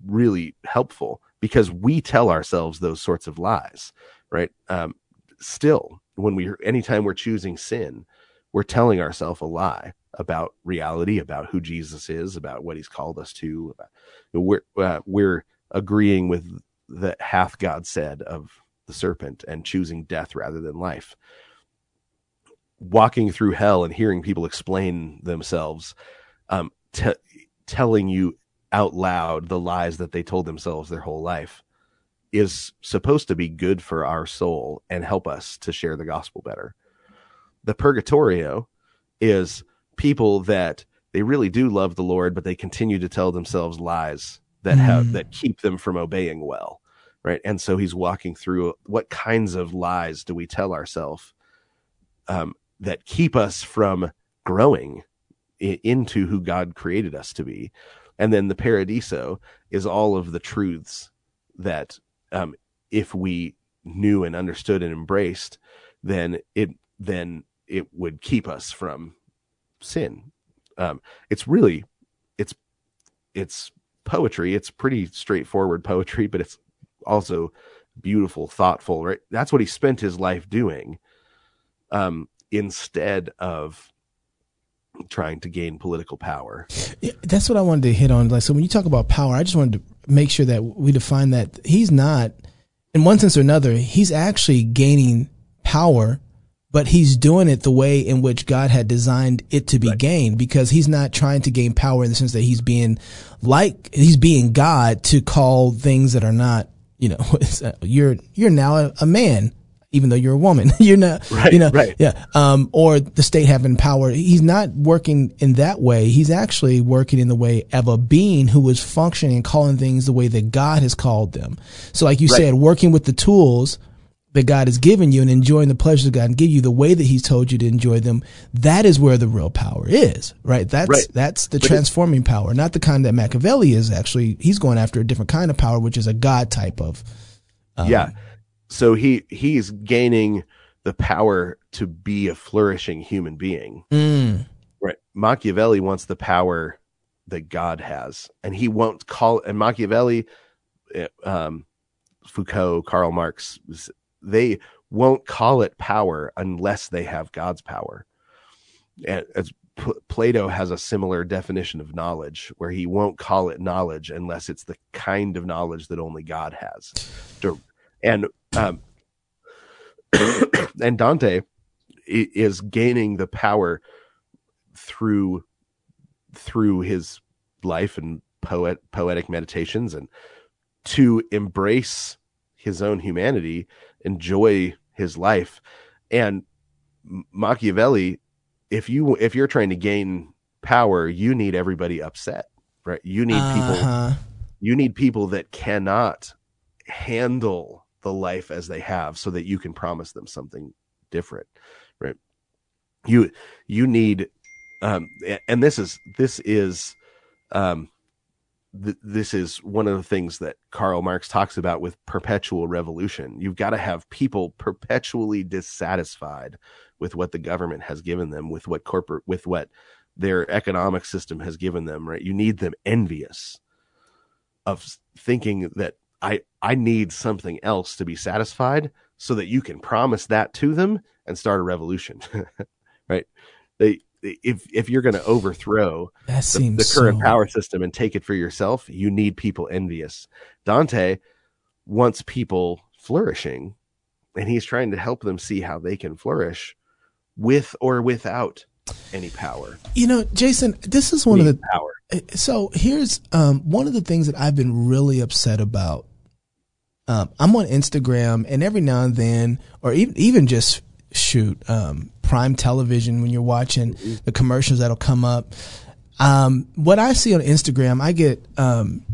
really helpful because we tell ourselves those sorts of lies, right? Um, still, when we, anytime we're choosing sin, we're telling ourselves a lie about reality, about who Jesus is, about what he's called us to. We're, uh, we're agreeing with the hath God said of the serpent and choosing death rather than life. Walking through hell and hearing people explain themselves, um, t- telling you out loud the lies that they told themselves their whole life is supposed to be good for our soul and help us to share the gospel better. The purgatorio is people that they really do love the Lord, but they continue to tell themselves lies that have mm. that keep them from obeying well right and so he's walking through what kinds of lies do we tell ourselves um, that keep us from growing i- into who God created us to be. And then the paradiso is all of the truths that um, if we knew and understood and embraced, then it then it would keep us from sin. Um, it's really it's it's poetry. It's pretty straightforward poetry, but it's also beautiful, thoughtful. Right? That's what he spent his life doing. Um, instead of trying to gain political power. Yeah, that's what I wanted to hit on. Like, so when you talk about power, I just wanted to make sure that we define that he's not, in one sense or another, he's actually gaining power, but he's doing it the way in which God had designed it to be Right. gained because he's not trying to gain power in the sense that he's being like, he's being God to call things that are not, you know, *laughs* you're, you're now a, a man. Even though you're a woman, *laughs* you're not, Right, you know, right. yeah. Um, or the state having power. He's not working in that way. He's actually working in the way of a being who is functioning and calling things the way that God has called them. So like you Right. said, working with the tools that God has given you and enjoying the pleasures of God and give you the way that he's told you to enjoy them. That is where the real power is, right? That's, Right. that's the But transforming power, not the kind that Machiavelli is actually. He's going after a different kind of power, which is a God type of. um, yeah. So he he's gaining the power to be a flourishing human being. Mm, Right. Machiavelli wants the power that God has, and he won't call. And Machiavelli, eh, um, Foucault, Karl Marx, they won't call it power unless they have God's power. As Plato has a similar definition of knowledge, where he won't call it knowledge unless it's the kind of knowledge that only God has. And um, *coughs* and Dante is gaining the power through through his life and poet poetic meditations and to embrace his own humanity enjoy his life. And machiavelli if you if you're trying to gain power you need everybody upset right? You need people uh-huh. you need people that cannot handle the life as they have so that you can promise them something different right? You you need um and this is this is um th- this is one of the things that Karl Marx talks about with perpetual revolution you've got to have people perpetually dissatisfied with what the government has given them with what corporate with what their economic system has given them right you need them envious of thinking that I I need something else to be satisfied so that you can promise that to them and start a revolution. *laughs* right? They if if you're going to overthrow the, the current so- power system and take it for yourself, you need people envious. Dante wants people flourishing and he's trying to help them see how they can flourish with or without any power. You know, Jason, this is one of the power. so here's um, one of the things that I've been really upset about. Um, I'm on Instagram, and every now and then, or even even just shoot um, prime television when you're watching the commercials that'll come up. Um, what I see on Instagram, I get. Um,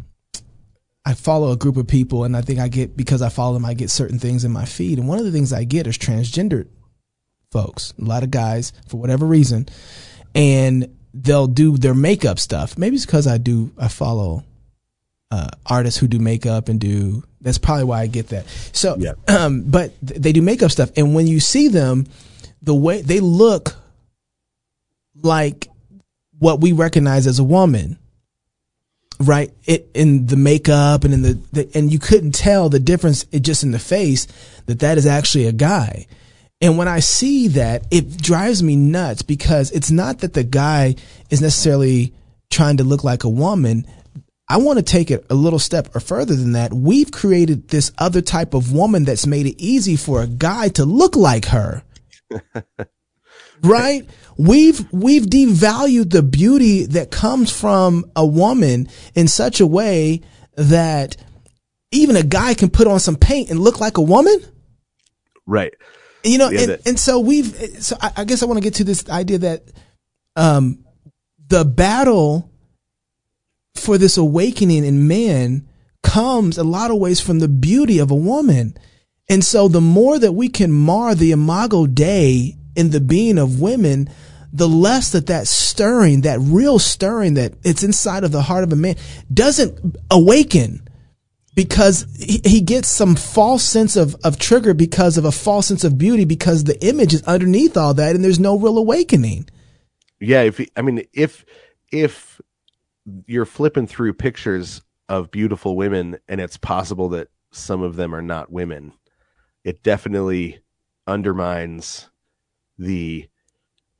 I follow a group of people, and I think I get because I follow them, I get certain things in my feed, and one of the things I get is transgendered folks, a lot of guys for whatever reason, and they'll do their makeup stuff. Maybe it's because I do I follow uh, artists who do makeup and do. That's probably why I get that. So, Yeah. *clears throat* um, but they do makeup stuff, and when you see them, the way they look like what we recognize as a woman right it in the makeup and in the, the and you couldn't tell the difference it just in the face that that is actually a guy and when i see that it drives me nuts because it's not that the guy is necessarily trying to look like a woman I want to take it a little step or further than that. We've created this other type of woman that's made it easy for a guy to look like her. *laughs* right? We've we've devalued the beauty that comes from a woman in such a way that even a guy can put on some paint and look like a woman. Right. You know, Yeah, and, that- and so we've so I, I guess I want to get to this idea that um the battle for this awakening in man comes a lot of ways from the beauty of a woman. And so the more that we can mar the imago Dei in the being of women, the less that that stirring, that real stirring that it's inside of the heart of a man doesn't awaken because he, he gets some false sense of, of trigger because of a false sense of beauty because the image is underneath all that and there's no real awakening. Yeah. If, I mean, if, if you're flipping through pictures of beautiful women and it's possible that some of them are not women, it definitely undermines the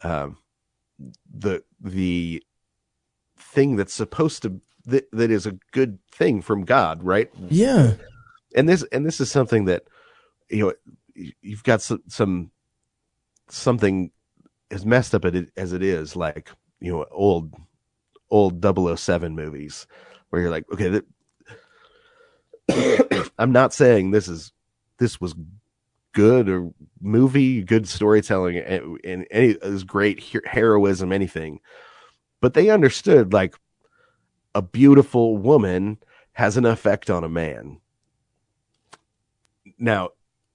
um, the the thing that's supposed to that, that is a good thing from God, right? Yeah. And this and this is something that you know you've got some, some something as messed up as it is, like you know old old 007 movies where you're like, okay, *coughs* I'm not saying this is this was good or movie, good storytelling, and, and any is great heroism, anything. But they understood like a beautiful woman has an effect on a man. Now,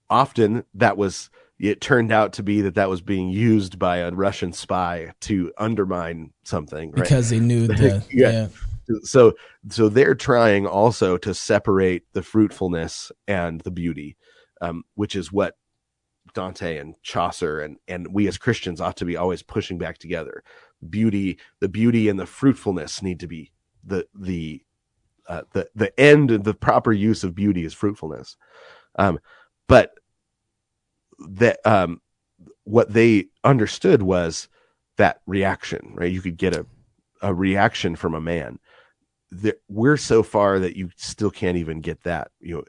often that was it turned out to be that that was being used by a Russian spy to undermine something right? because they knew the *laughs* yeah. yeah. So so they're trying also to separate the fruitfulness and the beauty um, which is what Dante and Chaucer and and we as Christians ought to be always pushing back together. Beauty, the beauty and the fruitfulness need to be the the uh, the the end the proper use of beauty is fruitfulness. Um, but that um, what they understood was that reaction, right? You could get a a reaction from a man. That we're so far that you still can't even get that. You know,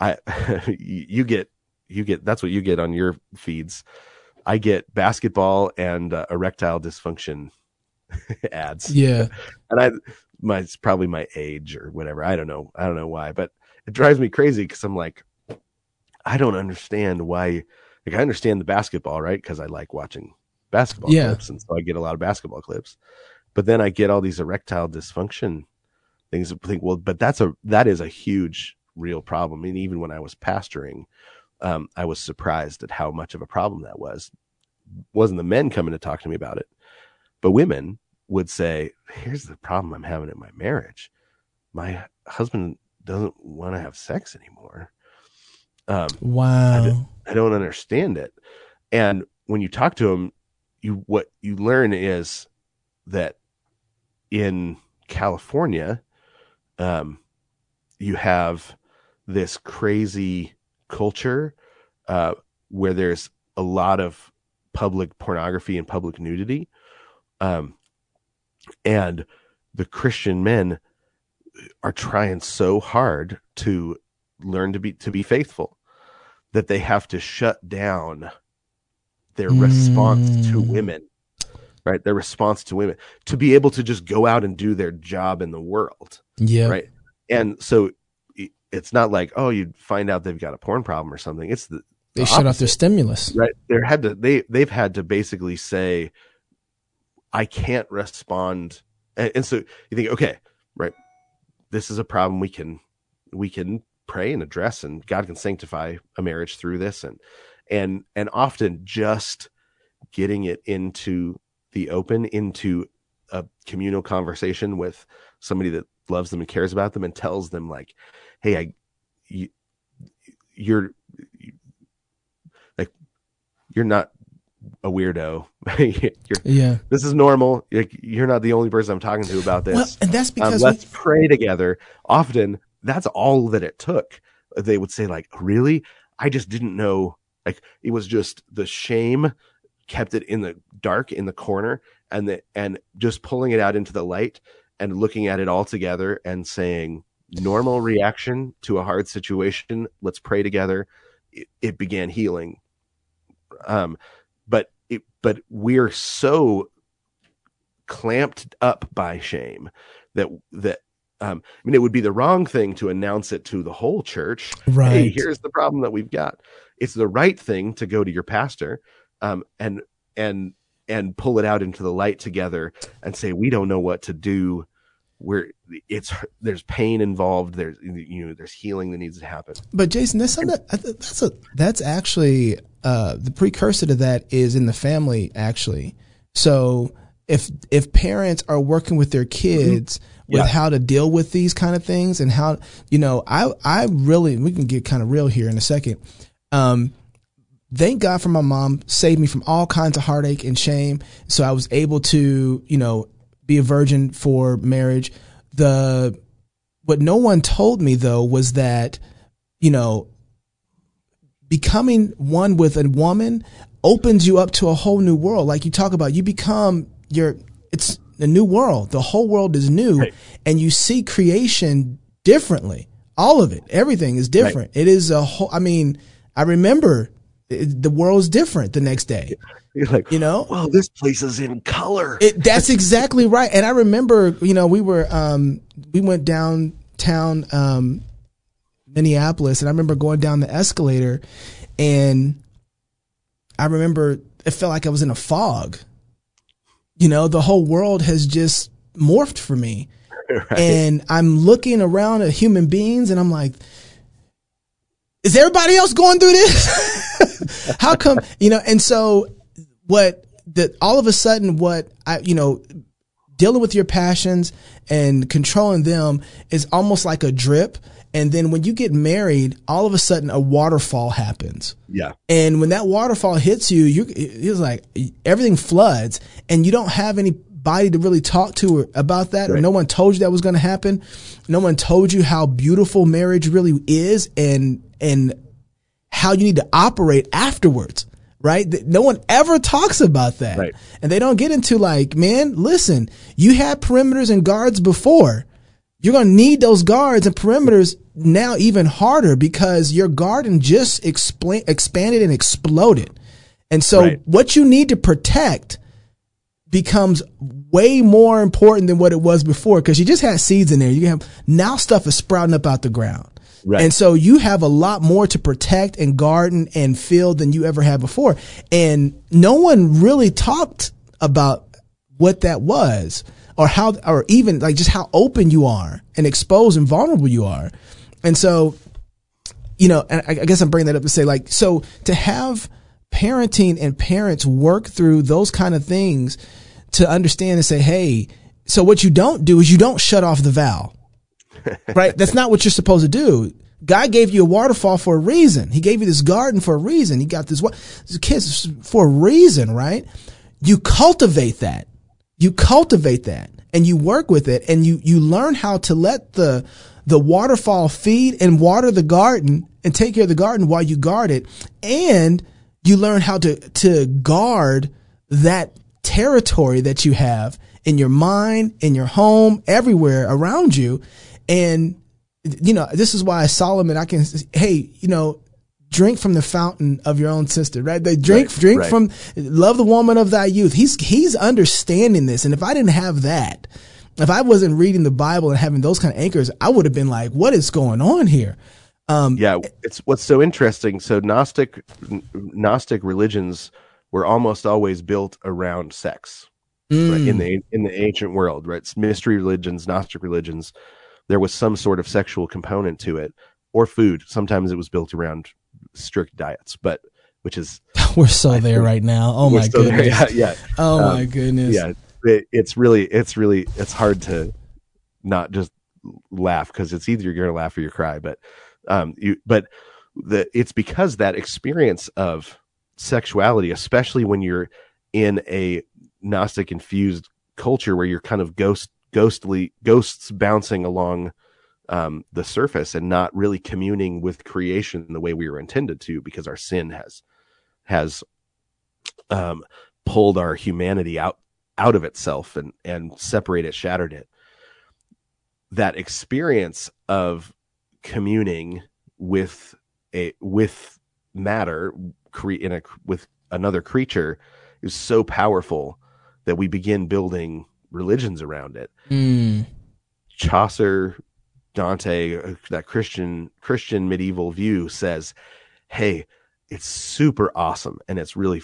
I *laughs* you get you get that's what you get on your feeds. I get basketball and uh, erectile dysfunction *laughs* ads. Yeah, *laughs* and I my it's probably my age or whatever. I don't know. I don't know why, but it drives me crazy because I'm like, I don't understand why. Like I understand the basketball, right? Because I like watching basketball yeah. clips, and so I get a lot of basketball clips. But then I get all these erectile dysfunction things. I think, well, but that's a that is a huge real problem. And even when I was pastoring, um, I was surprised at how much of a problem that was. Wasn't the men coming to talk to me about it, but women would say, "Here's the problem I'm having in my marriage. My husband doesn't want to have sex anymore." Um, wow, I don't, I don't understand it. And when you talk to him, you what you learn is that in California, um, you have this crazy culture uh, where there's a lot of public pornography and public nudity. Um, and the Christian men are trying so hard to learn to be to be faithful that they have to shut down their mm. response to mm. women right their response to women to be able to just go out and do their job in the world yeah right and so it's not like oh you find out they've got a porn problem or something. It's the, they the shut off their stimulus. Right. They had to they they've had to basically say I can't respond. And, and so you think okay, right. This is a problem we can we can pray and address and God can sanctify a marriage through this and and and often just getting it into the open into a communal conversation with somebody that loves them and cares about them and tells them like hey, I, you, you're you, like, you're not a weirdo. *laughs* yeah, this is normal. Like, you're not the only person I'm talking to about this. Well, and that's um, because um, let's we... pray together. Often, that's all that it took. They would say, like, really? I just didn't know. Like, it was just the shame kept it in the dark in the corner, and the and just pulling it out into the light and looking at it all together and saying, normal reaction to a hard situation. Let's pray together. It, it began healing. Um, but it, but we're so clamped up by shame that that um, I mean, it would be the wrong thing to announce it to the whole church. Right. Hey, here's the problem that we've got. It's the right thing to go to your pastor, um, and and and pull it out into the light together and say, we don't know what to do where it's there's pain involved there's you know there's healing that needs to happen but jason that's something that's a that's actually uh the precursor to that is in the family actually So if if parents are working with their kids mm-hmm. With yeah. how to deal with these kind of things and how you know, I I really we can get kind of real here in a second. Um, thank God for my mom saved me from all kinds of heartache and shame. So I was able to, you know, be a virgin for marriage. The what no one told me though was that, you know, becoming one with a woman opens you up to a whole new world. Like you talk about, you become your it's a new world. The whole world is new right. and you see creation differently. All of it, everything is different. Right. It is a whole I mean, I remember it, the world's different the next day. *laughs* You're like, you know, well, this place is in color. It, that's exactly right. And I remember, you know, we were, um, we went downtown, um, Minneapolis, and I remember going down the escalator, and I remember it felt like I was in a fog. You know, the whole world has just morphed for me. *laughs* Right. And I'm looking around at human beings and I'm like, is everybody else going through this? *laughs* How come, you know, and so what that all of a sudden what I, you know, dealing with your passions and controlling them is almost like a drip. And then when you get married, all of a sudden a waterfall happens. Yeah. And when that waterfall hits you, you it's like everything floods and you don't have anybody to really talk to about that. Right. Or no one told you that was going to happen. No one told you how beautiful marriage really is and, and how you need to operate afterwards right? No one ever talks about that. Right. And they don't get into like, man, listen, you had perimeters and guards before. You're going to need those guards and perimeters now even harder because your garden just explain, expanded and exploded. And so right. what you need to protect becomes way more important than what it was before because you just had seeds in there. You have now stuff is sprouting up out the ground. Right. And so you have a lot more to protect and garden and field than you ever had before. And no one really talked about what that was or how, or even like just how open you are and exposed and vulnerable you are. And so, you know, and I, I guess I'm bringing that up to say like, so to have parenting and parents work through those kind of things to understand and say, Hey, so what you don't do is you don't shut off the valve *laughs* right? That's not what you're supposed to do. God gave you a waterfall for a reason. He gave you this garden for a reason. He got this, this kids for a reason, right? You cultivate that. You cultivate that and you work with it and you, you learn how to let the, the waterfall feed and water the garden and take care of the garden while you guard it. And you learn how to, to guard that territory that you have in your mind, in your home, everywhere around you. And, you know, this is why Solomon, I can, hey, you know, drink from the fountain of your own sister, right? They drink, right, drink right. from, love the woman of thy youth. He's, he's understanding this. And if I didn't have that, if I wasn't reading the Bible and having those kind of anchors, I would have been like, what is going on here? Um, yeah, it's what's so interesting. So Gnostic, Gnostic religions were almost always built around sex mm. right? in the in the ancient world, right? It's mystery religions, Gnostic religions there was some sort of sexual component to it or food. Sometimes it was built around strict diets, but which is *laughs* we're so I there think, right now. Oh my *laughs* goodness. Yeah, yeah. Oh um, my goodness. Yeah. It, it's really, it's really, it's hard to not just laugh because it's either you're to laugh or you cry, but, um, you, but the, it's because that experience of sexuality, especially when you're in a Gnostic infused culture where you're kind of ghost ghostly ghosts bouncing along um, the surface and not really communing with creation the way we were intended to because our sin has has um, pulled our humanity out out of itself and and separate it, shattered it that experience of communing with a with matter cre- in a with another creature is so powerful that we begin building religions around it. Mm. Chaucer, Dante, uh, that Christian Christian medieval view says, "Hey, it's super awesome and it's really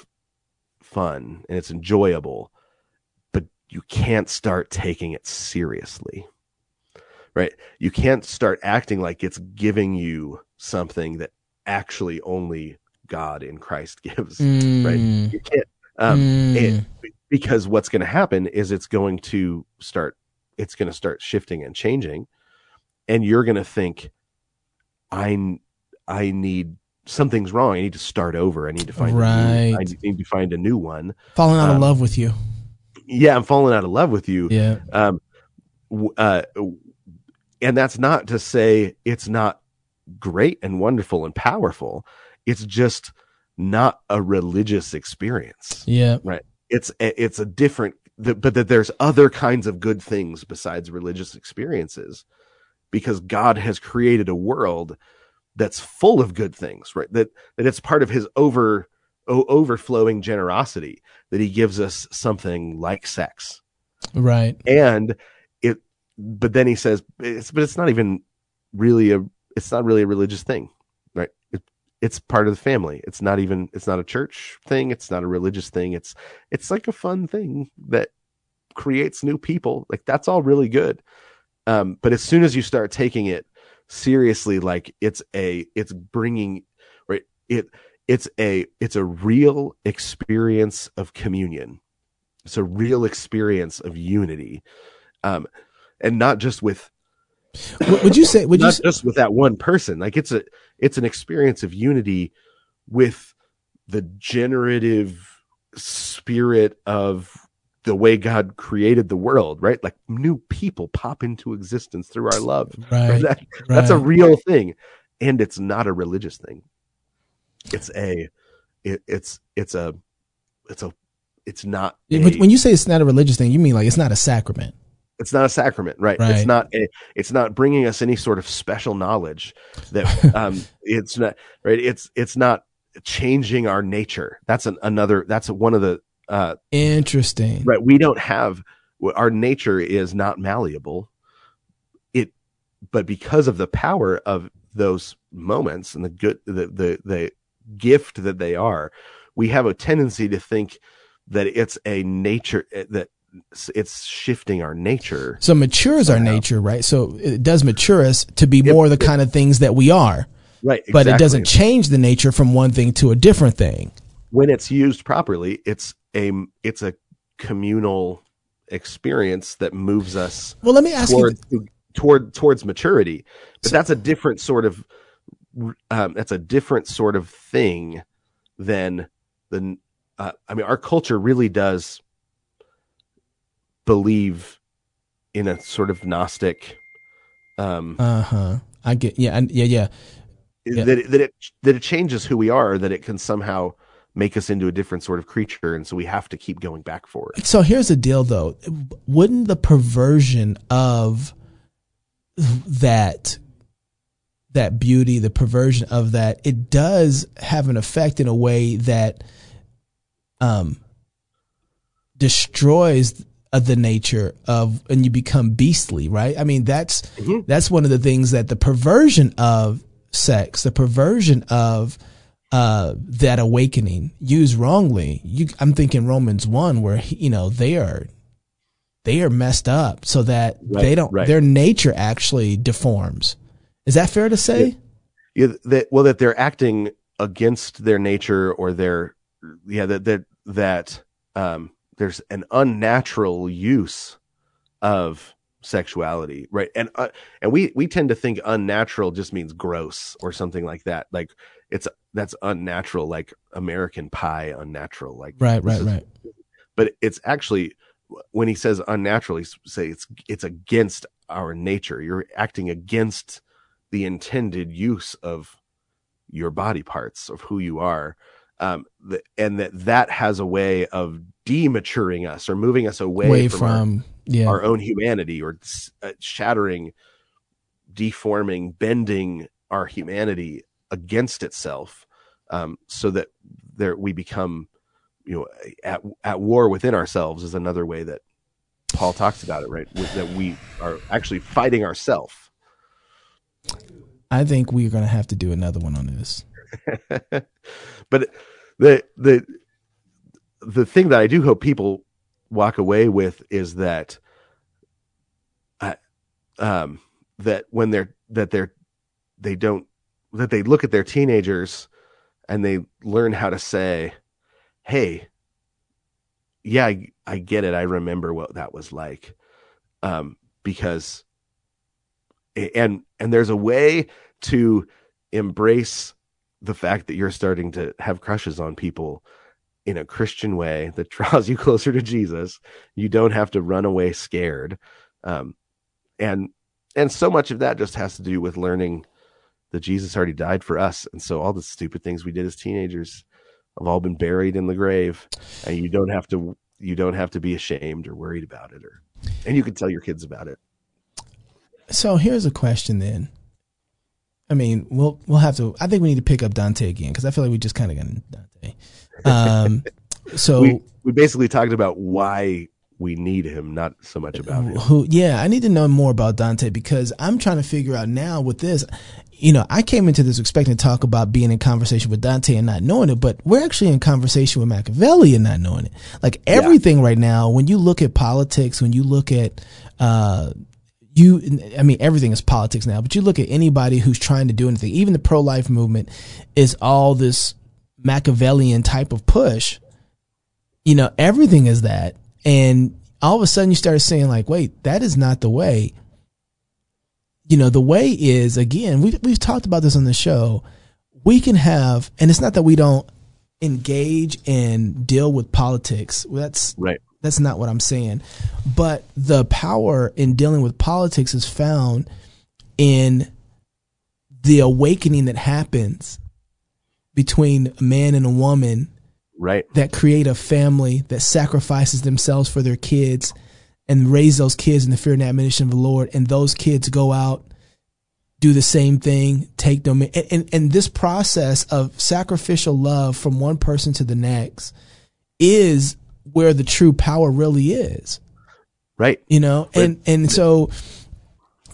fun and it's enjoyable, you can't start taking it seriously." Right? You can't start acting like it's giving you something that actually only God in Christ *laughs* gives. Mm. Right? You can't um, mm. because what's going to happen is it's going to start it's going to start shifting and changing and you're going to think i i need something's wrong i need to start over i need to find Right. a new, i need to find a new one Falling out of Um, love with you. Yeah i'm falling out of love with you Yeah. um uh and that's not to say it's not great and wonderful and powerful it's just not a religious experience Yeah. Right. It's a, it's a different the, but that there's other kinds of good things besides religious experiences because God has created a world that's full of good things right that that it's part of his over o- overflowing generosity that he gives us something like sex. Right. and it but then he says it's but it's not even really a it's not really a religious thing right? It, it's part of the family. It's not even it's not a church thing. It's not a religious thing. It's it's like a fun thing that creates new people. Like that's all really good. Um but as soon as you start taking it seriously like it's a it's bringing right? It it's a it's a real experience of communion it's a real experience of unity um and not just with Would you say? Would you? not Say, just with that one person like it's a it's an experience of unity with the generative spirit of the way god created the world right like new people pop into existence through our love right. *laughs* That- that's a real thing and it's not a religious thing it's a it, it's it's a it's a it's not a- but when you say it's not a religious thing, you mean like it's not a sacrament. it's not a sacrament right, Right. it's not a, it's not bringing us any sort of special knowledge that *laughs* um it's not right it's it's not changing our nature that's an, another that's one of the uh Interesting. right we don't have our nature is not malleable it but because of the power of those moments and the good the the the gift that they are we have a tendency to think that it's a nature that it's shifting our nature So matures our nature, right? So it does mature us to be more the kind of things that we are, right but it doesn't change the nature from one thing to a different thing. when it's used properly it's a it's a communal experience that moves us Well, let me ask you. toward toward towards maturity but that's a different sort of um, that's a different sort of thing than the uh, i mean our culture really does believe in a sort of gnostic um Uh huh. I get. Yeah. I, yeah. Yeah. yeah. that it, that it that it changes who we are that it can somehow make us into a different sort of creature and so we have to keep going back for it So here's the deal, though. Wouldn't the perversion of that that beauty, the perversion of that, it does have an effect in a way that um destroys uh, the nature of and you become beastly, right? I mean, that's Mhm. that's one of the things that the perversion of sex, the perversion of uh, that awakening used wrongly. You, I'm thinking Romans one, where you know they are they are messed up, so that Right, they don't right. their nature actually deforms. Is that fair to say? yeah, that well that they're acting against their nature or their yeah that that that um there's an unnatural use of sexuality right and uh, and we we tend to think unnatural just means gross or something like that like it's that's unnatural like american pie unnatural like Right, right, is- right. but it's actually when he says unnatural he say it's it's against our nature you're acting against the intended use of your body parts of who you are um the, and that that has a way of dematuring us or moving us away, Away from, from, yeah, our, our own humanity or uh, shattering deforming bending our humanity against itself um so that there we become you know at at war within ourselves is another way that Paul talks about it right? That we are actually fighting ourselves I think we're gonna have to do another one on this. *laughs* but the the the thing that I do hope people walk away with is that I, um that when they're that they're they don't that they look at their teenagers and they learn how to say hey yeah, I, I get it. I remember what that was like. Um, because, and, and there's a way to embrace the fact that you're starting to have crushes on people in a Christian way that *laughs* draws you closer to Jesus. You don't have to run away scared. Um, and, and so much of that just has to do with learning that Jesus already died for us. And so all the stupid things we did as teenagers have all been buried in the grave and you don't have to, you don't have to be ashamed or worried about it or, and you can tell your kids about it. So here's a question then. I mean, we'll we'll have to. I think we need to pick up Dante again because I feel like we just kind of got Dante. Um, *laughs* so we, we basically talked about why we need him, not so much about him. Who? Yeah, I need to know more about Dante because I'm trying to figure out now with this. You know, I came into this expecting to talk about being in conversation with Dante and not knowing it, but we're actually in conversation with Machiavelli and not knowing it. Like everything yeah. right now, when you look at politics, when you look at uh, you i mean everything is politics now but you look at anybody who's trying to do anything even the pro-life movement is all this machiavellian type of push. You know everything is that. And all of a sudden you start saying like wait that is not the way. You know the way is again we've, we've talked about this on the show. We can have and it's not that we don't engage and deal with politics. That's right that's not what I'm saying. But the power in dealing with politics is found in the awakening that happens between a man and a woman right that create a family that sacrifices themselves for their kids and raise those kids in the fear and admonition of the Lord and those kids go out do the same thing take them and, and, and this process of sacrificial love from one person to the next is where the true power really is. Right. You know, right. and and so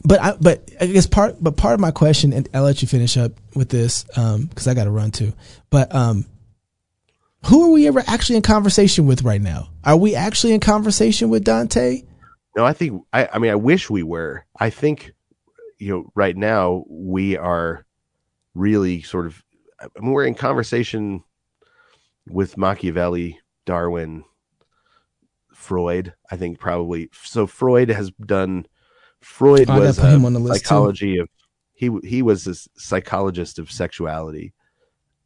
but I but I guess part but part of my question and I'll let you finish up with this um cuz I got to run too. But um who are we ever actually in conversation with right now? Are we actually in conversation with Dante? No, I think I I mean I wish we were. I think you know right now we are really sort of I mean, we're in conversation with Machiavelli, Darwin, Freud. I think probably so. Freud has done. Freud oh, was a psychology too. of he he was a psychologist of sexuality,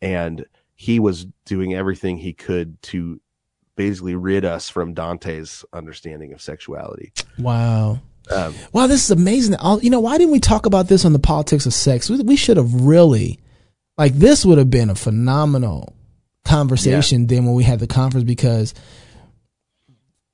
and he was doing everything he could to basically rid us from Dante's understanding of sexuality. Wow. Um, wow, this is amazing. You know, why didn't we talk about this on the politics of sex? We, we should have really, like, this would have been a phenomenal conversation yeah. then when we had the conference because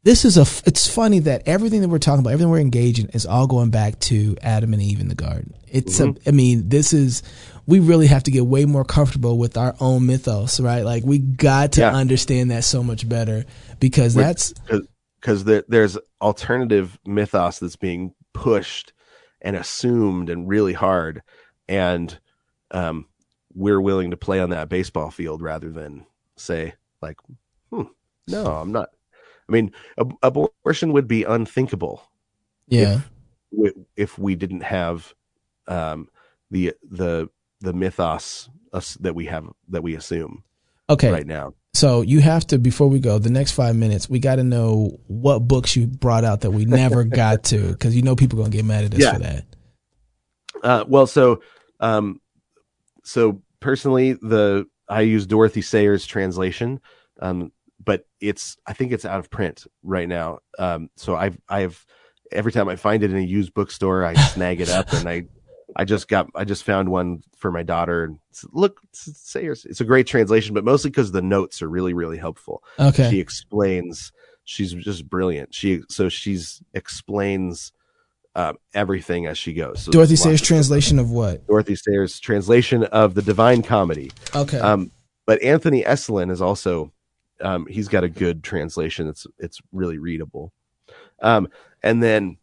this is a it's funny that everything that we're talking about everything we're engaging is all going back to adam and eve in the garden it's mm-hmm. a, i mean this is we really have to get way more comfortable with our own mythos right like we got to yeah. understand that so much better because that's because there, there's alternative mythos that's being pushed and assumed and really hard and um, we're willing to play on that baseball field rather than say like hmm, no i'm not I mean, ab- abortion would be unthinkable. Yeah. If, if we didn't have um, the the the mythos that we have that we assume. Okay. Right now. So you have to before we go the next five minutes. We got to know what books you brought out that we never *laughs* got to because you know people gonna get mad at us yeah. for that. Uh, well, so um, so personally, the I use Dorothy Sayers' translation. Um, but it's I think it's out of print right now. Um, so I've I've every time I find it in a used bookstore, I snag it up, and I I just got I just found one for my daughter. And look, Sayers, it's a great translation, but mostly because the notes are really really helpful. Okay, she explains. She's just brilliant. She so she's explains uh, everything as she goes. So Dorothy Sayers' translation of what? Dorothy Sayers' translation of the Divine Comedy. Okay. Um, but Anthony Esolen is also um, he's got a good translation. It's it's really readable. Um, and then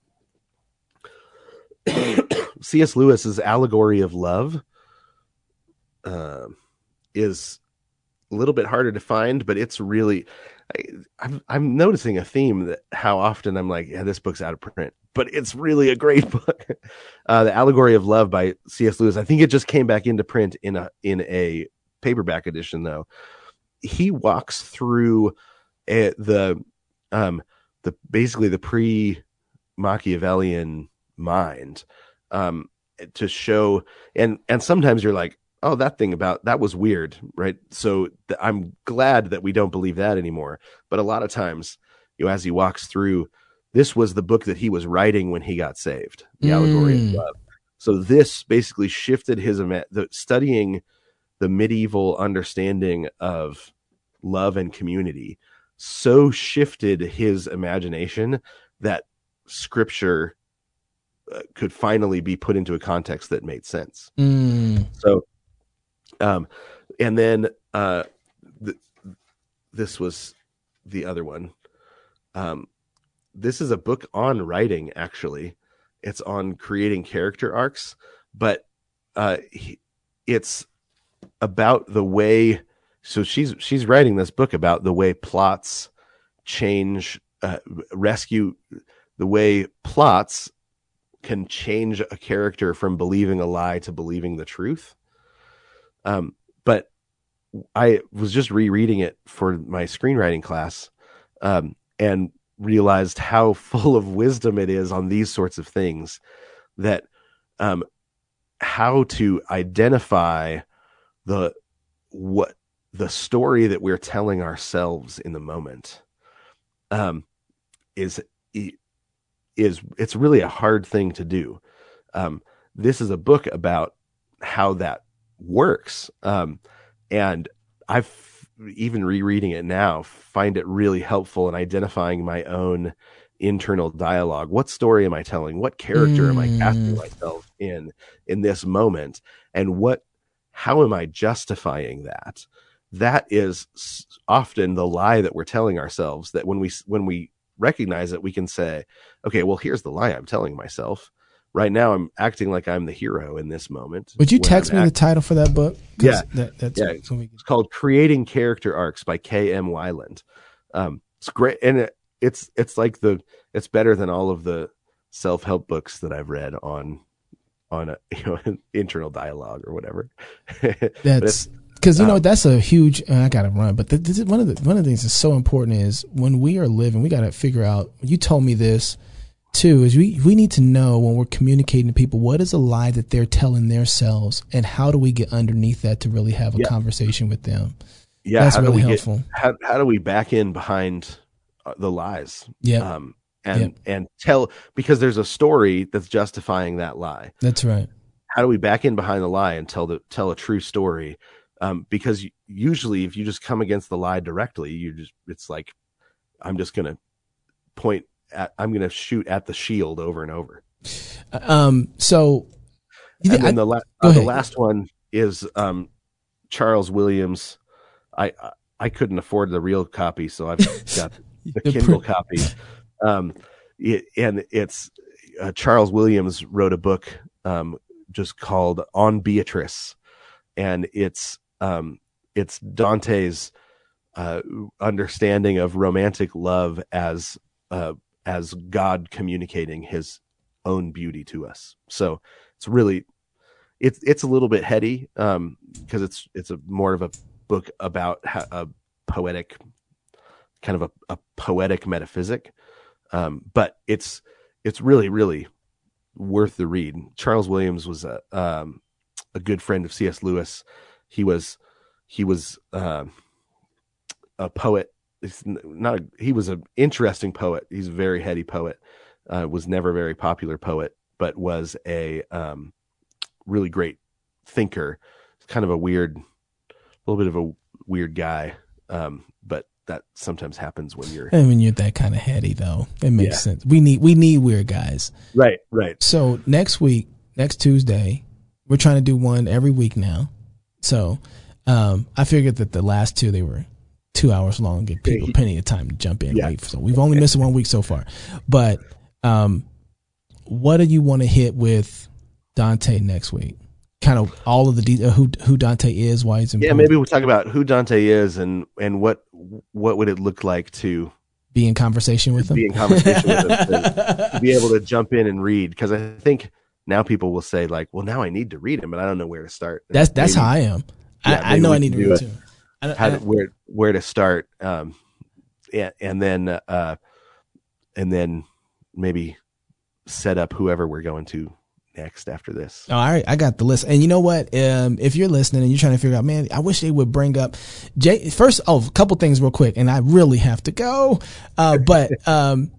*coughs* C.S. Lewis's Allegory of Love uh, is a little bit harder to find, but it's really I, I'm I'm noticing a theme that how often I'm like, yeah, this book's out of print, but it's really a great *laughs* book. Uh, the Allegory of Love by C.S. Lewis. I think it just came back into print in a in a paperback edition though he walks through a, the um, the basically the pre Machiavellian mind um, to show and and sometimes you're like oh that thing about that was weird right? So th- i'm glad that we don't believe that anymore. But a lot of times you know as he walks through this was the book that he was writing when he got saved the allegory of Mm. love so this basically shifted his the studying the medieval understanding of love and community so shifted his imagination that scripture uh, could finally be put into a context that made sense. Mm. so um and then uh th- this was the other one. Um this is a book on writing actually. It's on creating character arcs but uh he, it's about the way so she's she's writing this book about the way plots change uh, rescue the way plots can change a character from believing a lie to believing the truth. Um but i was just rereading it for my screenwriting class um and realized how *laughs* full of wisdom it is on these sorts of things that um how to identify the what the story that we're telling ourselves in the moment um is is it's really a hard thing to do. Um this is a book about how that works um and i've even rereading it now find it really helpful in identifying my own internal dialogue. What story am i telling? What character am i casting Mm. myself in in this moment? And what how am i justifying that that is often the lie that we're telling ourselves that when we when we recognize it we can say okay well here's the lie i'm telling myself right now i'm acting like i'm the hero in this moment Would you text I'm me the title for that book? Yeah. that, that's Yeah. can- it's called creating character arcs by km Weiland um it's great and it, it's it's like the it's better than all of the self-help books that i've read on on a *laughs* you know internal dialogue or whatever *laughs* That's because you know um, that's a huge. And I gotta run, but th- this is one of the one of the things that's so important is when we are living, we gotta figure out. You told me this too. Is we we need to know when we're communicating to people what is a lie that they're telling themselves, and how do we get underneath that to really have a Yeah. conversation with them. yeah that's how do really we helpful. get how, how do we back in behind uh, the lies yeah, um and and tell because there's a story that's justifying that lie that's right. how do we back in behind the lie and tell the tell a true story um, because usually if you just come against the lie directly you just it's like i'm just gonna point at i'm gonna shoot at the shield over and over Um. So. And then I- the, la- uh, the last one is um, charles williams I, I couldn't afford the real copy so i've *laughs* got the the Kindle copy. Um, it, and it's uh, Charles Williams wrote a book um, just called On Beatrice, and it's um, it's Dante's uh, understanding of romantic love as uh, as God communicating His own beauty to us. So it's really it's it's a little bit heady because it's it's a more of a book about how, a poetic kind of a, a poetic metaphysic um, but it's it's really really worth the read. Charles williams was a um, a good friend of cs lewis. He was he was um, a poet. It's not a, he was an interesting poet. He's a very heady poet. Uh, was never a very popular poet but was a um, really great thinker. Kind of a weird a little bit of a weird guy. Um, that sometimes happens when you're and when you're that kind of heady, though, it makes Yeah. sense. We need we need weird guys. right right So next week, next Tuesday, we're trying to do one every week now. So um, I figured that the last two they were two hours long, give people plenty of time to jump in. Yeah. Wait, so we've only missed one week so far. But um, what do you want to hit with Dante next week? Kind of all of the de- uh, who who Dante is, why he's important. yeah maybe we'll talk about who dante is and and what what would it look like to be in conversation with him. be in conversation with him *laughs* to, be able to jump in and read because i think now people will say like well now i need to read him but i don't know where to start That's that's Maybe how I am. Yeah, I, I know I need to read it. too. I, how I- where where to start um and, and then uh, and then maybe set up whoever we're going to next after this. All right, I got the list. And you know what? Um, if you're listening and you're trying to figure out, man, I wish they would bring up Jay. First, oh, a couple things real quick, and I really have to go. Uh, but *laughs* um,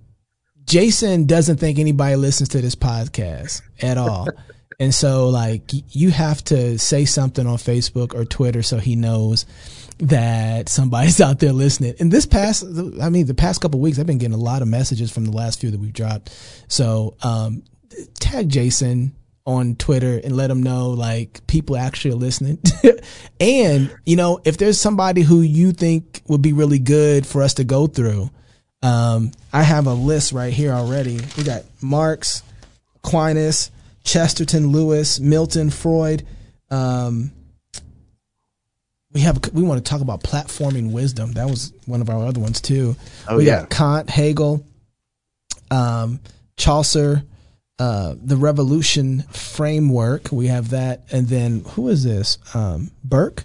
Jason doesn't think anybody listens to this podcast at all. And so, like, you have to say something on Facebook or Twitter so he knows that somebody's *laughs* out there listening. And this past, I mean, the past couple weeks, I've been getting a lot of messages from the last few that we've dropped. So, um, tag Jason on Twitter and let him know like people actually are listening. *laughs* and, you know, if there's somebody who you think would be really good for us to go through, um, I have a list right here already. We got Marx, Aquinas, Chesterton, Lewis, Milton, Freud. Um, we have we want to talk about platforming wisdom. That was one of our other ones too. Oh we yeah, got Kant, Hegel, um, Chaucer, uh, the Revolution framework. We have that, and then who is this? Um, Burke.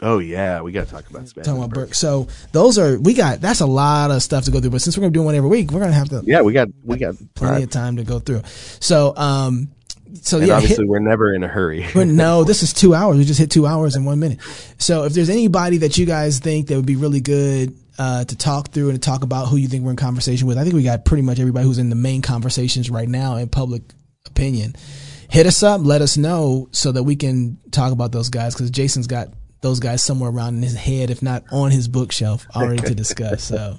Oh yeah, we got to talk about Spanish. Talking about Burke. So those are we got. That's a lot of stuff to go through. But since we're gonna do one every week, we're gonna have to. Yeah, we got we got plenty of time to go through. So um, so and yeah, obviously hit, we're never in a hurry. *laughs* no, this is two hours. We just hit two hours in one minute. So if there's anybody that you guys think that would be really good uh, to talk through and to talk about who you think we're in conversation with, I think we got pretty much everybody who's in the main conversations right now in public opinion. Hit us up, let us know so that we can talk about those guys because Jason's got those guys somewhere around in his head, if not on his bookshelf, already to discuss. So.